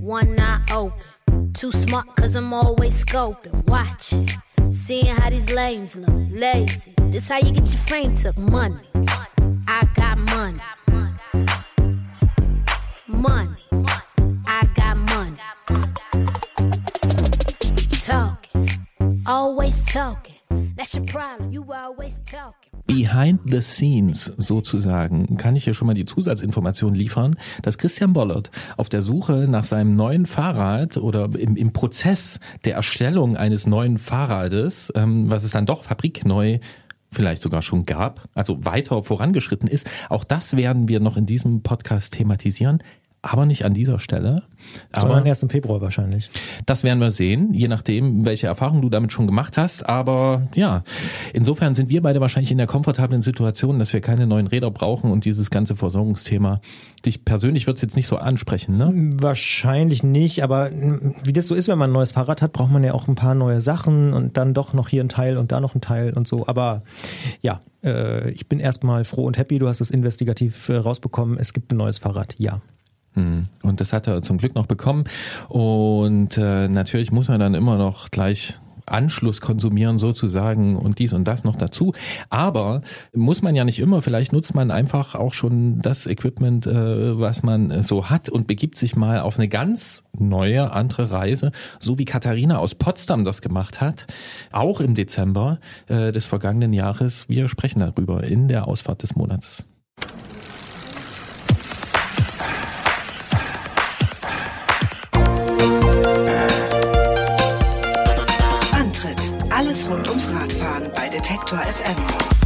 One eye open, too smart cause I'm always scoping, watching, seeing how these lames look lazy. This how you get your frame took money. I got money, money. I got money.
Talking, always talking. Behind the scenes sozusagen kann ich hier schon mal die Zusatzinformation liefern, dass Christian Bollert auf der Suche nach seinem neuen Fahrrad oder im, im Prozess der Erstellung eines neuen Fahrrades, ähm, was es dann doch fabrikneu vielleicht sogar schon gab, also weiter vorangeschritten ist. Auch das werden wir noch in diesem Podcast thematisieren aber nicht an dieser Stelle.
Sondern erst im Februar wahrscheinlich.
Das werden wir sehen, je nachdem, welche Erfahrungen du damit schon gemacht hast. Aber ja, insofern sind wir beide wahrscheinlich in der komfortablen Situation, dass wir keine neuen Räder brauchen und dieses ganze Versorgungsthema. Dich persönlich wird es jetzt nicht so ansprechen, ne?
Wahrscheinlich nicht, aber wie das so ist, wenn man ein neues Fahrrad hat, braucht man ja auch ein paar neue Sachen und dann doch noch hier ein Teil und da noch ein Teil und so. Aber ja, äh, ich bin erstmal froh und happy. Du hast es investigativ äh, rausbekommen. Es gibt ein neues Fahrrad, ja.
Hm. Und das hat er zum Glück noch bekommen. Und äh, natürlich muss man dann immer noch gleich Anschluss konsumieren sozusagen und dies und das noch dazu. Aber muss man ja nicht immer, vielleicht nutzt man einfach auch schon das Equipment, äh, was man so hat und begibt sich mal auf eine ganz neue, andere Reise, so wie Katharina aus Potsdam das gemacht hat, auch im Dezember äh, des vergangenen Jahres. Wir sprechen darüber in der Ausfahrt des Monats.
Detektor FM.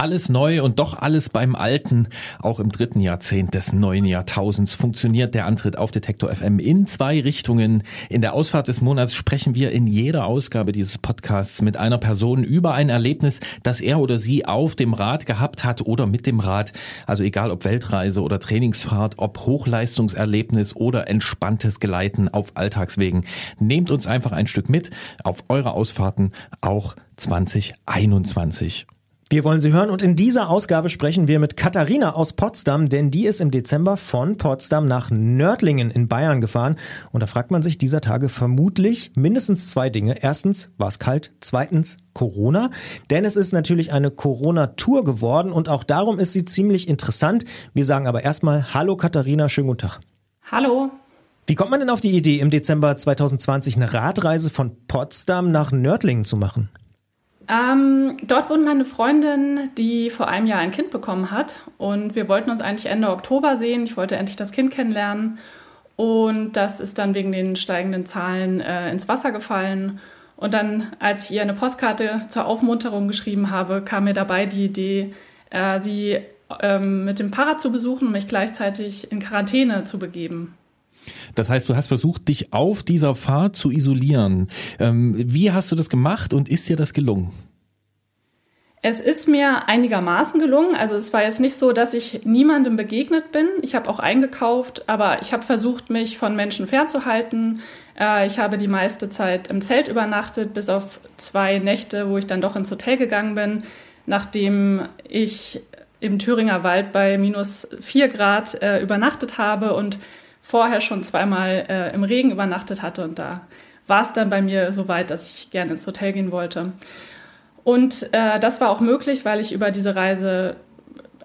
Alles neu und doch alles beim Alten. Auch im dritten Jahrzehnt des neuen Jahrtausends funktioniert der Antritt auf Detektor FM in zwei Richtungen. In der Ausfahrt des Monats sprechen wir in jeder Ausgabe dieses Podcasts mit einer Person über ein Erlebnis, das er oder sie auf dem Rad gehabt hat oder mit dem Rad. Also egal ob Weltreise oder Trainingsfahrt, ob Hochleistungserlebnis oder entspanntes Geleiten auf Alltagswegen. Nehmt uns einfach ein Stück mit auf eure Ausfahrten auch 2021.
Wir wollen Sie hören und in dieser Ausgabe sprechen wir mit Katharina aus Potsdam, denn die ist im Dezember von Potsdam nach Nördlingen in Bayern gefahren. Und da fragt man sich dieser Tage vermutlich mindestens zwei Dinge. Erstens, war es kalt? Zweitens, Corona. Denn es ist natürlich eine Corona-Tour geworden und auch darum ist sie ziemlich interessant. Wir sagen aber erstmal Hallo Katharina, schönen guten Tag.
Hallo.
Wie kommt man denn auf die Idee, im Dezember 2020 eine Radreise von Potsdam nach Nördlingen zu machen?
Ähm, dort wohnt meine Freundin, die vor einem Jahr ein Kind bekommen hat. Und wir wollten uns eigentlich Ende Oktober sehen. Ich wollte endlich das Kind kennenlernen. Und das ist dann wegen den steigenden Zahlen äh, ins Wasser gefallen. Und dann, als ich ihr eine Postkarte zur Aufmunterung geschrieben habe, kam mir dabei die Idee, äh, sie ähm, mit dem Fahrrad zu besuchen und mich gleichzeitig in Quarantäne zu begeben.
Das heißt, du hast versucht, dich auf dieser Fahrt zu isolieren. Ähm, wie hast du das gemacht und ist dir das gelungen?
Es ist mir einigermaßen gelungen. Also es war jetzt nicht so, dass ich niemandem begegnet bin. Ich habe auch eingekauft, aber ich habe versucht, mich von Menschen fernzuhalten. Äh, ich habe die meiste Zeit im Zelt übernachtet, bis auf zwei Nächte, wo ich dann doch ins Hotel gegangen bin, nachdem ich im Thüringer Wald bei minus vier Grad äh, übernachtet habe und vorher schon zweimal äh, im Regen übernachtet hatte und da war es dann bei mir so weit, dass ich gerne ins Hotel gehen wollte. Und äh, das war auch möglich, weil ich über diese Reise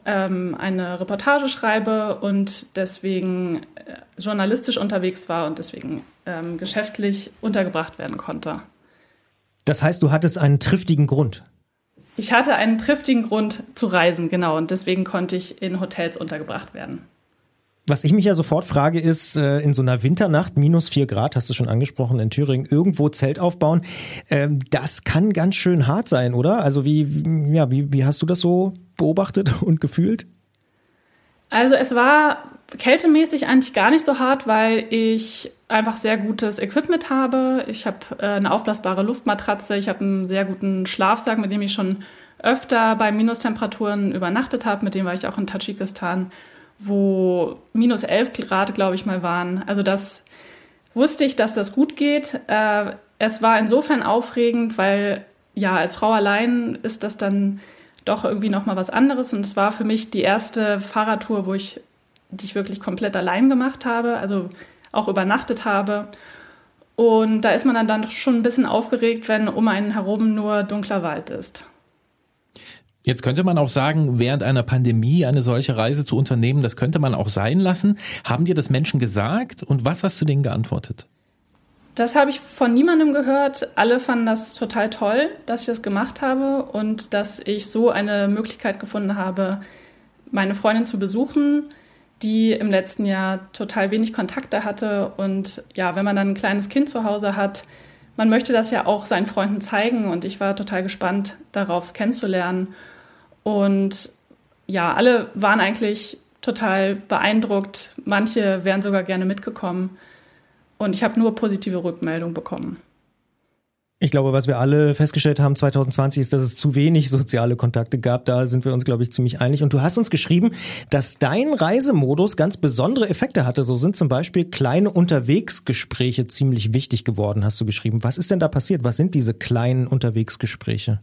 ähm, eine Reportage schreibe und deswegen äh, journalistisch unterwegs war und deswegen ähm, geschäftlich untergebracht werden konnte.
Das heißt, du hattest einen triftigen Grund.
Ich hatte einen triftigen Grund zu reisen, genau, und deswegen konnte ich in Hotels untergebracht werden.
Was ich mich ja sofort frage, ist, äh, in so einer Winternacht, minus vier Grad, hast du schon angesprochen, in Thüringen, irgendwo Zelt aufbauen, ähm, das kann ganz schön hart sein, oder? Also wie, ja, wie, wie hast du das so beobachtet und gefühlt?
Also es war kältemäßig eigentlich gar nicht so hart, weil ich einfach sehr gutes Equipment habe. Ich habe äh, eine aufblasbare Luftmatratze, ich habe einen sehr guten Schlafsack, mit dem ich schon öfter bei Minustemperaturen übernachtet habe. Mit dem war ich auch in Tadschikistan wo minus 11 Grad, glaube ich, mal waren. Also das wusste ich, dass das gut geht. Äh, es war insofern aufregend, weil ja, als Frau allein ist das dann doch irgendwie noch mal was anderes. Und es war für mich die erste Fahrradtour, wo ich, die ich wirklich komplett allein gemacht habe, also auch übernachtet habe. Und da ist man dann schon ein bisschen aufgeregt, wenn um einen herum nur dunkler Wald ist.
Jetzt könnte man auch sagen, während einer Pandemie eine solche Reise zu unternehmen, das könnte man auch sein lassen. Haben dir das Menschen gesagt und was hast du denen geantwortet?
Das habe ich von niemandem gehört. Alle fanden das total toll, dass ich das gemacht habe und dass ich so eine Möglichkeit gefunden habe, meine Freundin zu besuchen, die im letzten Jahr total wenig Kontakte hatte. Und ja, wenn man dann ein kleines Kind zu Hause hat, man möchte das ja auch seinen Freunden zeigen. Und ich war total gespannt darauf, es kennenzulernen. Und ja, alle waren eigentlich total beeindruckt. Manche wären sogar gerne mitgekommen. Und ich habe nur positive Rückmeldungen bekommen.
Ich glaube, was wir alle festgestellt haben 2020 ist, dass es zu wenig soziale Kontakte gab. Da sind wir uns, glaube ich, ziemlich einig. Und du hast uns geschrieben, dass dein Reisemodus ganz besondere Effekte hatte. So sind zum Beispiel kleine Unterwegsgespräche ziemlich wichtig geworden, hast du geschrieben. Was ist denn da passiert? Was sind diese kleinen Unterwegsgespräche?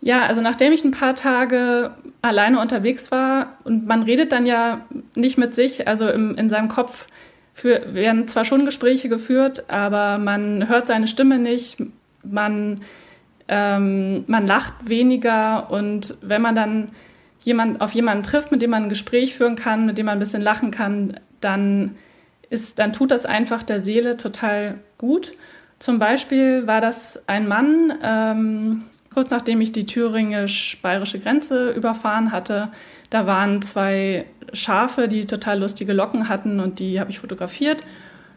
Ja, also nachdem ich ein paar Tage alleine unterwegs war und man redet dann ja nicht mit sich, also im, in seinem Kopf für, werden zwar schon Gespräche geführt, aber man hört seine Stimme nicht, man, ähm, man lacht weniger und wenn man dann jemand, auf jemanden trifft, mit dem man ein Gespräch führen kann, mit dem man ein bisschen lachen kann, dann, ist, dann tut das einfach der Seele total gut. Zum Beispiel war das ein Mann, ähm, kurz nachdem ich die thüringisch-bayerische Grenze überfahren hatte, da waren zwei Schafe, die total lustige Locken hatten und die habe ich fotografiert.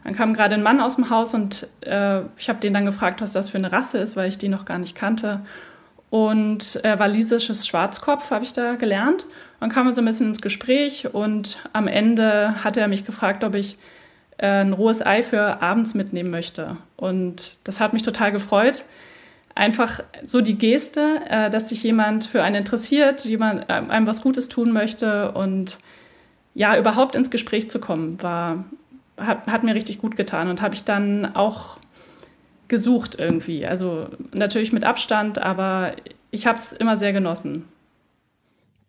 Dann kam gerade ein Mann aus dem Haus und äh, ich habe den dann gefragt, was das für eine Rasse ist, weil ich die noch gar nicht kannte. Und äh, walisisches Schwarzkopf habe ich da gelernt. Dann kam wir so ein bisschen ins Gespräch und am Ende hat er mich gefragt, ob ich äh, ein rohes Ei für abends mitnehmen möchte. Und das hat mich total gefreut, einfach so die Geste, äh, dass sich jemand für einen interessiert, jemand äh, einem was Gutes tun möchte und ja, überhaupt ins Gespräch zu kommen, war, hat, hat mir richtig gut getan und habe ich dann auch gesucht irgendwie. Also natürlich mit Abstand, aber ich habe es immer sehr genossen.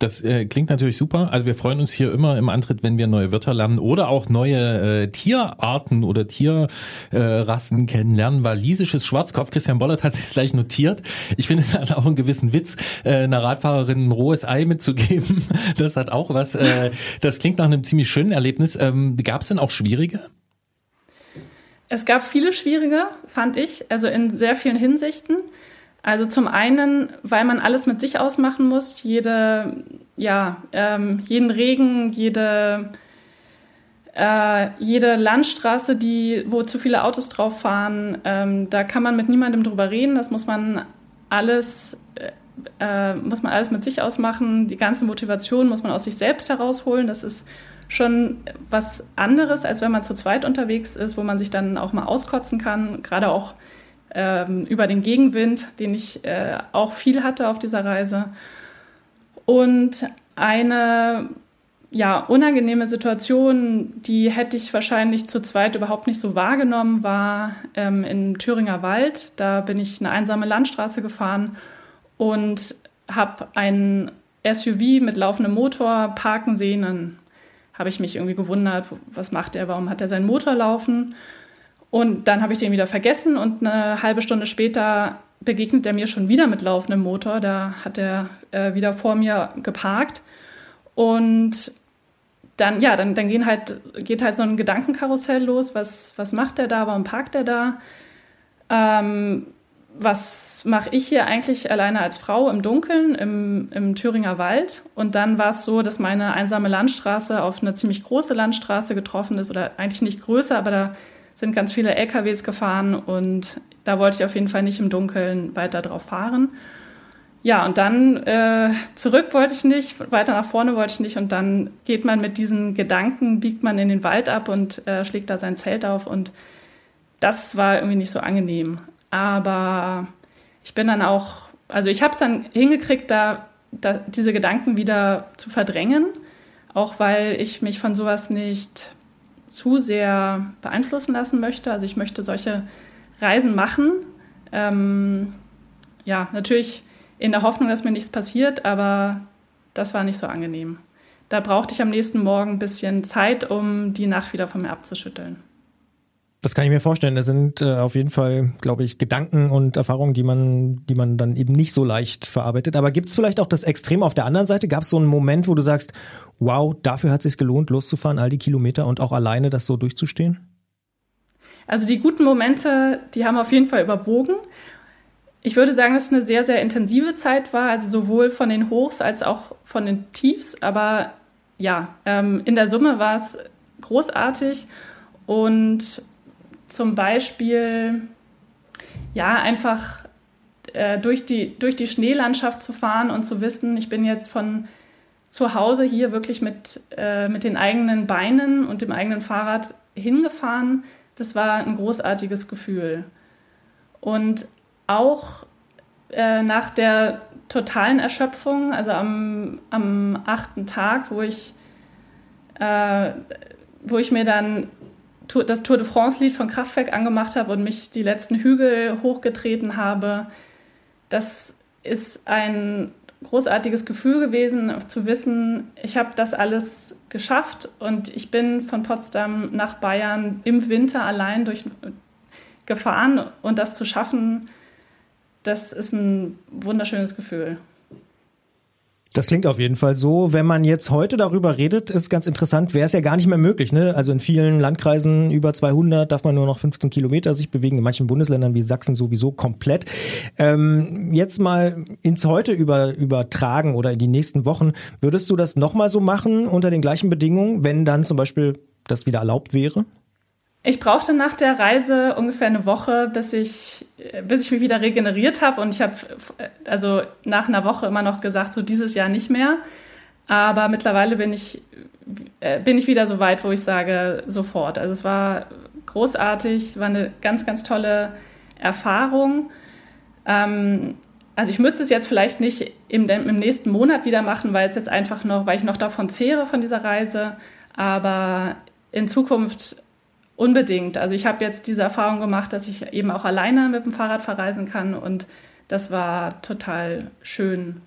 Das äh, klingt natürlich super. Also wir freuen uns hier immer im Antritt, wenn wir neue Wörter lernen oder auch neue äh, Tierarten oder Tierrassen äh, kennenlernen. Walisisches Schwarzkopf, Christian Bollert hat sich gleich notiert. Ich finde es hat auch einen gewissen Witz, äh, einer Radfahrerin ein rohes Ei mitzugeben. Das hat auch was. Äh, das klingt nach einem ziemlich schönen Erlebnis. Ähm, Gab es denn auch schwierige?
Es gab viele schwierige, fand ich, also in sehr vielen Hinsichten. Also zum einen, weil man alles mit sich ausmachen muss, jede, ja, ähm, jeden Regen, jede, äh, jede Landstraße, die, wo zu viele Autos drauf fahren, ähm, da kann man mit niemandem drüber reden. Das muss man alles, äh, äh, muss man alles mit sich ausmachen. Die ganze Motivation muss man aus sich selbst herausholen. Das ist schon was anderes, als wenn man zu zweit unterwegs ist, wo man sich dann auch mal auskotzen kann. Gerade auch ähm, über den Gegenwind, den ich äh, auch viel hatte auf dieser Reise. Und eine ja, unangenehme Situation, die hätte ich wahrscheinlich zu zweit überhaupt nicht so wahrgenommen, war ähm, im Thüringer Wald. Da bin ich eine einsame Landstraße gefahren und habe ein SUV mit laufendem Motor parken sehen. Dann habe ich mich irgendwie gewundert, was macht er, warum hat er seinen Motor laufen? Und dann habe ich den wieder vergessen und eine halbe Stunde später begegnet er mir schon wieder mit laufendem Motor. Da hat er äh, wieder vor mir geparkt. Und dann, ja, dann, dann gehen halt, geht halt so ein Gedankenkarussell los. Was, was macht er da? Warum parkt er da? Ähm, was mache ich hier eigentlich alleine als Frau im Dunkeln im, im Thüringer Wald? Und dann war es so, dass meine einsame Landstraße auf eine ziemlich große Landstraße getroffen ist, oder eigentlich nicht größer, aber da sind ganz viele LKWs gefahren und da wollte ich auf jeden Fall nicht im Dunkeln weiter drauf fahren. Ja, und dann äh, zurück wollte ich nicht, weiter nach vorne wollte ich nicht und dann geht man mit diesen Gedanken, biegt man in den Wald ab und äh, schlägt da sein Zelt auf und das war irgendwie nicht so angenehm. Aber ich bin dann auch, also ich habe es dann hingekriegt, da, da diese Gedanken wieder zu verdrängen, auch weil ich mich von sowas nicht zu sehr beeinflussen lassen möchte. Also ich möchte solche Reisen machen. Ähm, ja, natürlich in der Hoffnung, dass mir nichts passiert, aber das war nicht so angenehm. Da brauchte ich am nächsten Morgen ein bisschen Zeit, um die Nacht wieder von mir abzuschütteln.
Das kann ich mir vorstellen. Das sind äh, auf jeden Fall, glaube ich, Gedanken und Erfahrungen, die man, die man dann eben nicht so leicht verarbeitet. Aber gibt es vielleicht auch das Extrem auf der anderen Seite? Gab es so einen Moment, wo du sagst, wow, dafür hat es sich gelohnt, loszufahren, all die Kilometer und auch alleine das so durchzustehen?
Also die guten Momente, die haben auf jeden Fall überwogen. Ich würde sagen, dass es eine sehr, sehr intensive Zeit war, also sowohl von den Hochs als auch von den Tiefs. Aber ja, ähm, in der Summe war es großartig und zum Beispiel ja einfach äh, durch, die, durch die Schneelandschaft zu fahren und zu wissen, ich bin jetzt von zu Hause hier wirklich mit, äh, mit den eigenen Beinen und dem eigenen Fahrrad hingefahren. Das war ein großartiges Gefühl. Und auch äh, nach der totalen Erschöpfung, also am, am achten Tag, wo ich, äh, wo ich mir dann das Tour de France-Lied von Kraftwerk angemacht habe und mich die letzten Hügel hochgetreten habe, das ist ein großartiges Gefühl gewesen, zu wissen, ich habe das alles geschafft und ich bin von Potsdam nach Bayern im Winter allein durch gefahren und das zu schaffen, das ist ein wunderschönes Gefühl.
Das klingt auf jeden Fall so. Wenn man jetzt heute darüber redet, ist ganz interessant, wäre es ja gar nicht mehr möglich. Ne? Also in vielen Landkreisen über 200 darf man nur noch 15 Kilometer sich bewegen, in manchen Bundesländern wie Sachsen sowieso komplett. Ähm, jetzt mal ins Heute über, übertragen oder in die nächsten Wochen. Würdest du das nochmal so machen unter den gleichen Bedingungen, wenn dann zum Beispiel das wieder erlaubt wäre?
Ich brauchte nach der Reise ungefähr eine Woche, bis ich, bis ich mich wieder regeneriert habe. Und ich habe also nach einer Woche immer noch gesagt, so dieses Jahr nicht mehr. Aber mittlerweile bin ich, äh, bin ich wieder so weit, wo ich sage, sofort. Also es war großartig, war eine ganz, ganz tolle Erfahrung. Ähm, also ich müsste es jetzt vielleicht nicht im, im nächsten Monat wieder machen, weil es jetzt einfach noch, weil ich noch davon zehre von dieser Reise. Aber in Zukunft Unbedingt. Also ich habe jetzt diese Erfahrung gemacht, dass ich eben auch alleine mit dem Fahrrad verreisen kann und das war total schön,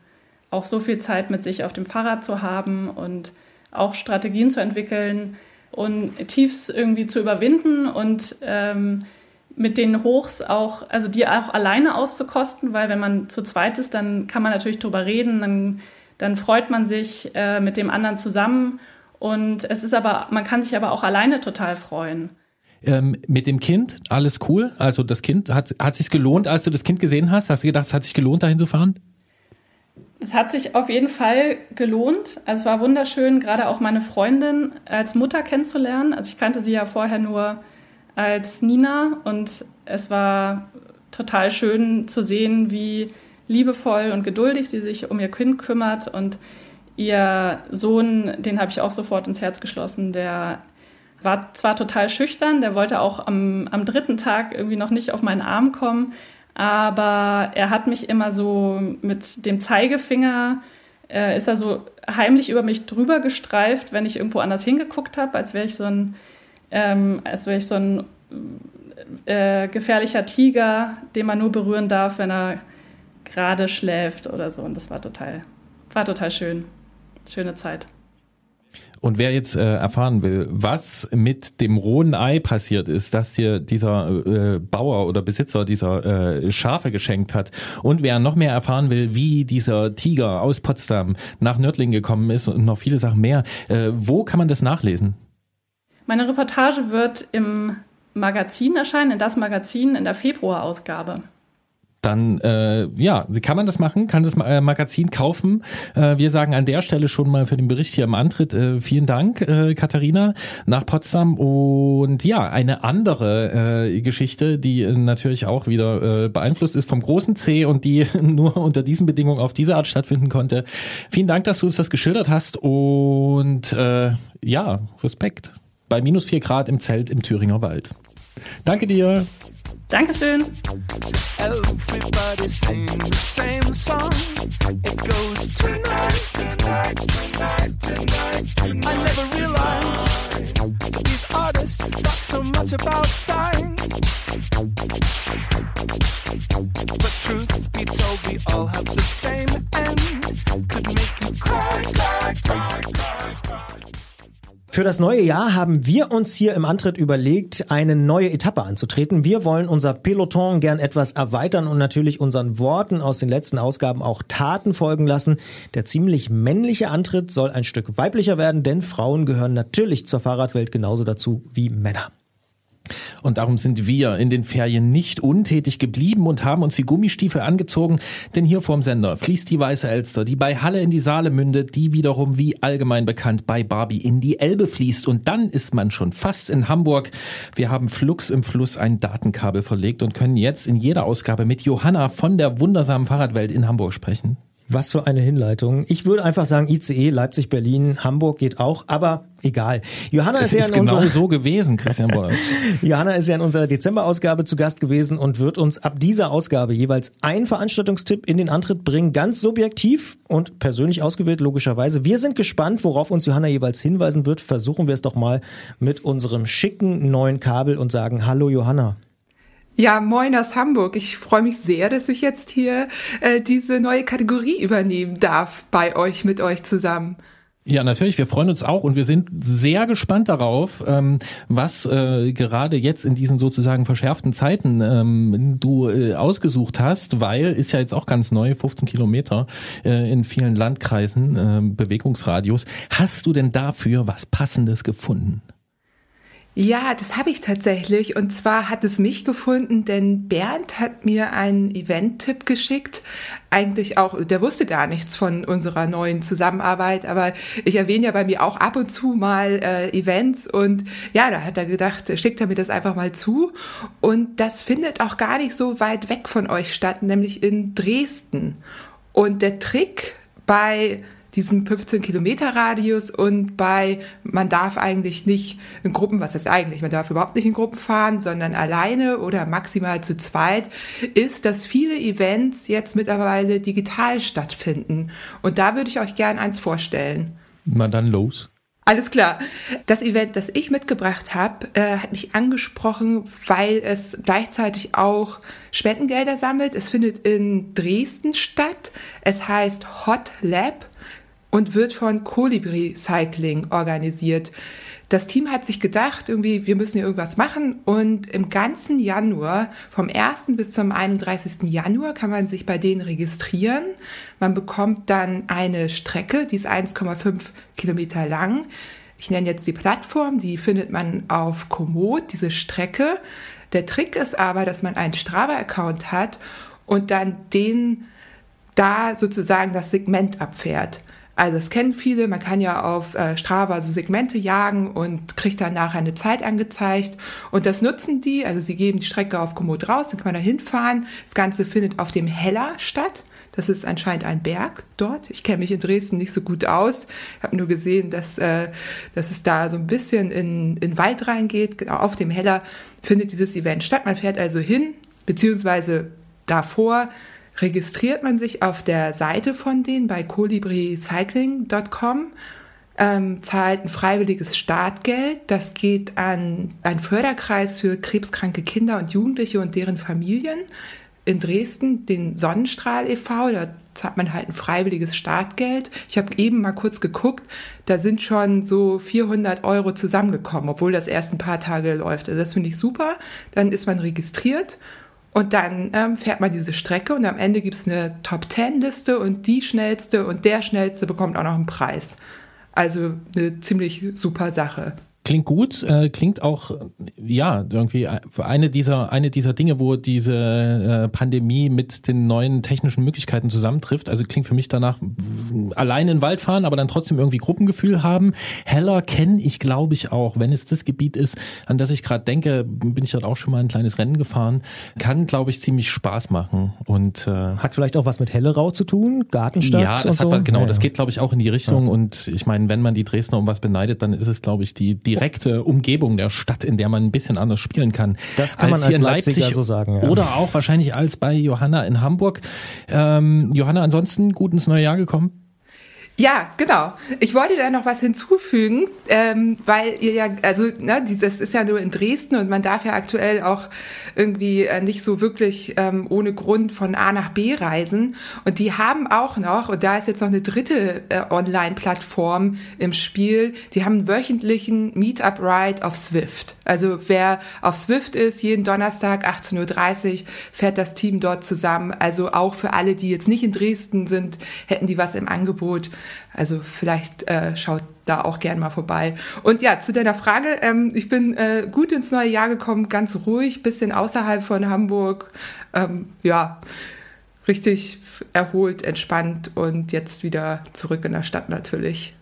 auch so viel Zeit mit sich auf dem Fahrrad zu haben und auch Strategien zu entwickeln und Tiefs irgendwie zu überwinden und ähm, mit den Hochs auch, also die auch alleine auszukosten, weil wenn man zu zweit ist, dann kann man natürlich drüber reden, dann, dann freut man sich äh, mit dem anderen zusammen und es ist aber, man kann sich aber auch alleine total freuen.
Ähm, mit dem Kind, alles cool. Also das Kind, hat, hat sich gelohnt, als du das Kind gesehen hast? Hast du gedacht, es hat sich gelohnt, dahin zu fahren?
Es hat sich auf jeden Fall gelohnt. Also es war wunderschön, gerade auch meine Freundin als Mutter kennenzulernen. Also ich kannte sie ja vorher nur als Nina und es war total schön zu sehen, wie liebevoll und geduldig sie sich um ihr Kind kümmert und ihr Sohn, den habe ich auch sofort ins Herz geschlossen, der war zwar total schüchtern, der wollte auch am, am dritten Tag irgendwie noch nicht auf meinen Arm kommen, aber er hat mich immer so mit dem Zeigefinger, äh, ist er so heimlich über mich drüber gestreift, wenn ich irgendwo anders hingeguckt habe, als wäre ich so ein, ähm, als wäre ich so ein äh, gefährlicher Tiger, den man nur berühren darf, wenn er gerade schläft oder so. Und das war total, war total schön. Schöne Zeit.
Und wer jetzt äh, erfahren will, was mit dem rohen Ei passiert ist, dass dir dieser äh, Bauer oder Besitzer dieser äh, Schafe geschenkt hat und wer noch mehr erfahren will, wie dieser Tiger aus Potsdam nach Nördlingen gekommen ist und noch viele Sachen mehr, äh, wo kann man das nachlesen?
Meine Reportage wird im Magazin erscheinen, in das Magazin in der Februarausgabe
dann äh, ja, kann man das machen, kann das äh, Magazin kaufen. Äh, wir sagen an der Stelle schon mal für den Bericht hier im Antritt äh, vielen Dank, äh, Katharina, nach Potsdam. Und ja, eine andere äh, Geschichte, die äh, natürlich auch wieder äh, beeinflusst ist vom großen C und die nur unter diesen Bedingungen auf diese Art stattfinden konnte. Vielen Dank, dass du uns das geschildert hast und äh, ja, Respekt. Bei minus vier Grad im Zelt im Thüringer Wald. Danke dir.
Dankeschön.
Everybody sing the same song. It goes tonight, tonight, tonight, tonight, tonight. I never realized these artists talk so much about dying. But truth be told, we all have the same end. Could make you cry, cry, cry, cry, cry.
Für das neue Jahr haben wir uns hier im Antritt überlegt, eine neue Etappe anzutreten. Wir wollen unser Peloton gern etwas erweitern und natürlich unseren Worten aus den letzten Ausgaben auch Taten folgen lassen. Der ziemlich männliche Antritt soll ein Stück weiblicher werden, denn Frauen gehören natürlich zur Fahrradwelt genauso dazu wie Männer.
Und darum sind wir in den Ferien nicht untätig geblieben und haben uns die Gummistiefel angezogen, denn hier vorm Sender fließt die Weiße Elster, die bei Halle in die Saale mündet, die wiederum wie allgemein bekannt bei Barbie in die Elbe fließt. Und dann ist man schon fast in Hamburg. Wir haben flux im Fluss ein Datenkabel verlegt und können jetzt in jeder Ausgabe mit Johanna von der wundersamen Fahrradwelt in Hamburg sprechen.
Was für eine Hinleitung. Ich würde einfach sagen, ICE, Leipzig, Berlin, Hamburg geht auch, aber egal. Johanna
Es
ist ja
ist
in
genau
unserer,
so gewesen, Christian Boll.
Johanna ist ja in unserer Dezemberausgabe zu Gast gewesen und wird uns ab dieser Ausgabe jeweils einen Veranstaltungstipp in den Antritt bringen, ganz subjektiv und persönlich ausgewählt, logischerweise. Wir sind gespannt, worauf uns Johanna jeweils hinweisen wird. Versuchen wir es doch mal mit unserem schicken neuen Kabel und sagen Hallo Johanna.
Ja, moin aus Hamburg. Ich freue mich sehr, dass ich jetzt hier äh, diese neue Kategorie übernehmen darf bei euch, mit euch zusammen.
Ja, natürlich. Wir freuen uns auch und wir sind sehr gespannt darauf, ähm, was äh, gerade jetzt in diesen sozusagen verschärften Zeiten ähm, du äh, ausgesucht hast, weil ist ja jetzt auch ganz neu, 15 Kilometer äh, in vielen Landkreisen äh, Bewegungsradius. Hast du denn dafür was Passendes gefunden?
Ja, das habe ich tatsächlich. Und zwar hat es mich gefunden, denn Bernd hat mir einen Event-Tipp geschickt. Eigentlich auch, der wusste gar nichts von unserer neuen Zusammenarbeit, aber ich erwähne ja bei mir auch ab und zu mal äh, Events und ja, da hat er gedacht, schickt er mir das einfach mal zu. Und das findet auch gar nicht so weit weg von euch statt, nämlich in Dresden. Und der Trick bei diesem 15 Kilometer Radius und bei, man darf eigentlich nicht in Gruppen, was ist eigentlich, man darf überhaupt nicht in Gruppen fahren, sondern alleine oder maximal zu zweit, ist, dass viele Events jetzt mittlerweile digital stattfinden. Und da würde ich euch gern eins vorstellen.
Na dann los.
Alles klar. Das Event, das ich mitgebracht habe, äh, hat mich angesprochen, weil es gleichzeitig auch Spendengelder sammelt. Es findet in Dresden statt. Es heißt Hot Lab und wird von Colibri Cycling organisiert. Das Team hat sich gedacht, irgendwie, wir müssen hier irgendwas machen und im ganzen Januar, vom 1. bis zum 31. Januar, kann man sich bei denen registrieren. Man bekommt dann eine Strecke, die ist 1,5 Kilometer lang. Ich nenne jetzt die Plattform, die findet man auf Komoot, diese Strecke. Der Trick ist aber, dass man einen Strava-Account hat und dann den da sozusagen das Segment abfährt. Also das kennen viele, man kann ja auf äh, Strava so Segmente jagen und kriegt dann nachher eine Zeit angezeigt. Und das nutzen die, also sie geben die Strecke auf Komoot raus, dann kann man da hinfahren. Das Ganze findet auf dem Heller statt. Das ist anscheinend ein Berg dort. Ich kenne mich in Dresden nicht so gut aus. Ich habe nur gesehen, dass, äh, dass es da so ein bisschen in, in Wald reingeht. Genau auf dem Heller findet dieses Event statt. Man fährt also hin, beziehungsweise davor registriert man sich auf der Seite von denen bei colibricycling.com, ähm, zahlt ein freiwilliges Startgeld. Das geht an einen Förderkreis für krebskranke Kinder und Jugendliche und deren Familien in Dresden, den Sonnenstrahl e.V. Da zahlt man halt ein freiwilliges Startgeld. Ich habe eben mal kurz geguckt, da sind schon so 400 Euro zusammengekommen, obwohl das erst ein paar Tage läuft. Also das finde ich super. Dann ist man registriert und dann ähm, fährt man diese Strecke und am Ende gibt es eine Top-10-Liste und die schnellste und der schnellste bekommt auch noch einen Preis. Also eine ziemlich super Sache.
Klingt gut, äh, klingt auch, ja, irgendwie eine dieser, eine dieser Dinge, wo diese äh, Pandemie mit den neuen technischen Möglichkeiten zusammentrifft. Also klingt für mich danach allein in den Wald fahren, aber dann trotzdem irgendwie Gruppengefühl haben. Heller kenne ich, glaube ich, auch. Wenn es das Gebiet ist, an das ich gerade denke, bin ich dort auch schon mal ein kleines Rennen gefahren. Kann, glaube ich, ziemlich Spaß machen. Und äh,
Hat vielleicht auch was mit Hellerau zu tun, Gartenstadt
ja, das hat
so?
was, genau,
Ja,
das
ja.
geht, glaube ich, auch in die Richtung. Und ich meine, wenn man die Dresdner um was beneidet, dann ist es, glaube ich, die direkte Umgebung der Stadt, in der man ein bisschen anders spielen kann.
Das kann man
hier
als
in
Leipziger
Leipzig
so sagen, ja.
Oder auch wahrscheinlich als bei Johanna in Hamburg. Ähm, Johanna, ansonsten gut ins neue Jahr gekommen?
Ja, genau. Ich wollte da noch was hinzufügen, ähm, weil ihr ja, also ne, dieses ist ja nur in Dresden und man darf ja aktuell auch irgendwie äh, nicht so wirklich ähm, ohne Grund von A nach B reisen. Und die haben auch noch, und da ist jetzt noch eine dritte äh, Online-Plattform im Spiel, die haben einen wöchentlichen Meetup-Ride auf Swift. Also wer auf Swift ist, jeden Donnerstag 18.30 Uhr fährt das Team dort zusammen. Also auch für alle, die jetzt nicht in Dresden sind, hätten die was im Angebot. Also vielleicht äh, schaut da auch gern mal vorbei. Und ja, zu deiner Frage, ähm, ich bin äh, gut ins neue Jahr gekommen, ganz ruhig, bisschen außerhalb von Hamburg. Ähm, ja, richtig erholt, entspannt und jetzt wieder zurück in der Stadt natürlich.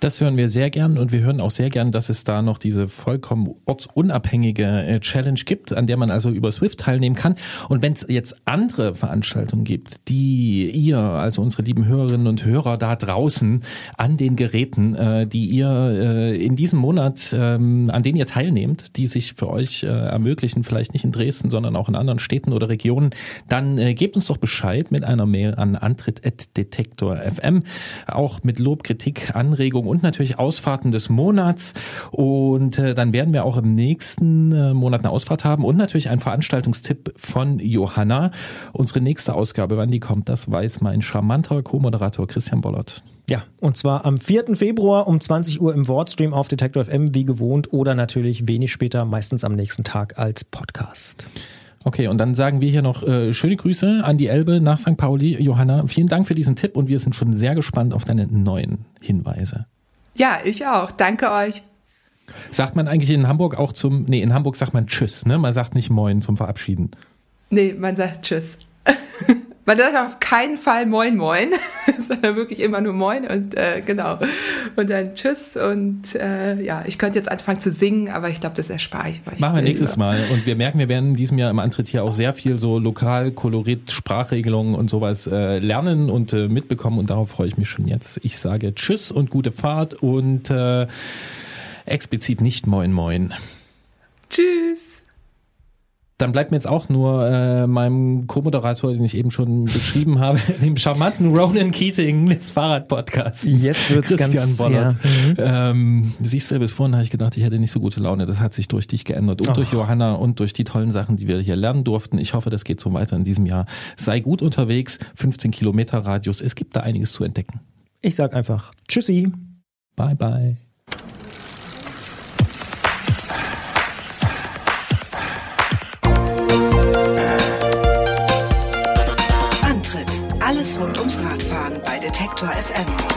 Das hören wir sehr gern und wir hören auch sehr gern, dass es da noch diese vollkommen ortsunabhängige äh, Challenge gibt, an der man also über Swift teilnehmen kann. Und wenn es jetzt andere Veranstaltungen gibt, die ihr, also unsere lieben Hörerinnen und Hörer da draußen an den Geräten, äh, die ihr äh, in diesem Monat, ähm, an denen ihr teilnehmt, die sich für euch äh, ermöglichen, vielleicht nicht in Dresden, sondern auch in anderen Städten oder Regionen, dann äh, gebt uns doch Bescheid mit einer Mail an antritt.detektor.fm, auch mit Lob, Kritik, Anregungen und natürlich Ausfahrten des Monats. Und äh, dann werden wir auch im nächsten äh, Monat eine Ausfahrt haben und natürlich einen Veranstaltungstipp von Johanna. Unsere nächste Ausgabe, wann die kommt, das weiß mein charmanter Co-Moderator Christian Bollert.
Ja, und zwar am 4. Februar um 20 Uhr im Wordstream auf Detektor FM wie gewohnt oder natürlich wenig später, meistens am nächsten Tag als Podcast.
Okay, und dann sagen wir hier noch äh, schöne Grüße an die Elbe nach St. Pauli. Johanna, vielen Dank für diesen Tipp und wir sind schon sehr gespannt auf deine neuen Hinweise.
Ja, ich auch. Danke euch.
Sagt man eigentlich in Hamburg auch zum, nee, in Hamburg sagt man Tschüss, ne? Man sagt nicht Moin zum Verabschieden.
Nee, man sagt Tschüss. Man sagt auf keinen Fall Moin Moin, sondern wirklich immer nur Moin und äh, genau. Und dann Tschüss und äh, ja, ich könnte jetzt anfangen zu singen, aber ich glaube, das erspare ich euch.
Machen wir nächstes Mal. Und wir merken, wir werden in diesem Jahr im Antritt hier auch sehr viel so lokal, Kolorit, Sprachregelungen und sowas äh, lernen und äh, mitbekommen und darauf freue ich mich schon jetzt. Ich sage Tschüss und gute Fahrt und äh, explizit nicht Moin Moin.
Tschüss.
Dann bleibt mir jetzt auch nur äh, meinem Co-Moderator, den ich eben schon beschrieben habe, dem charmanten Ronan Keating des Fahrradpodcasts.
Jetzt wird's
Christian
ganz-
Bollert.
ja.
Ähm, siehst du, bis vorhin habe ich gedacht, ich hätte nicht so gute Laune. Das hat sich durch dich geändert und
Ach.
durch Johanna und durch die tollen Sachen, die wir hier lernen durften. Ich hoffe, das geht so weiter in diesem Jahr. Sei gut unterwegs, 15 Kilometer Radius. Es gibt da einiges zu entdecken.
Ich sag einfach Tschüssi.
Bye, bye.
Detektor FM.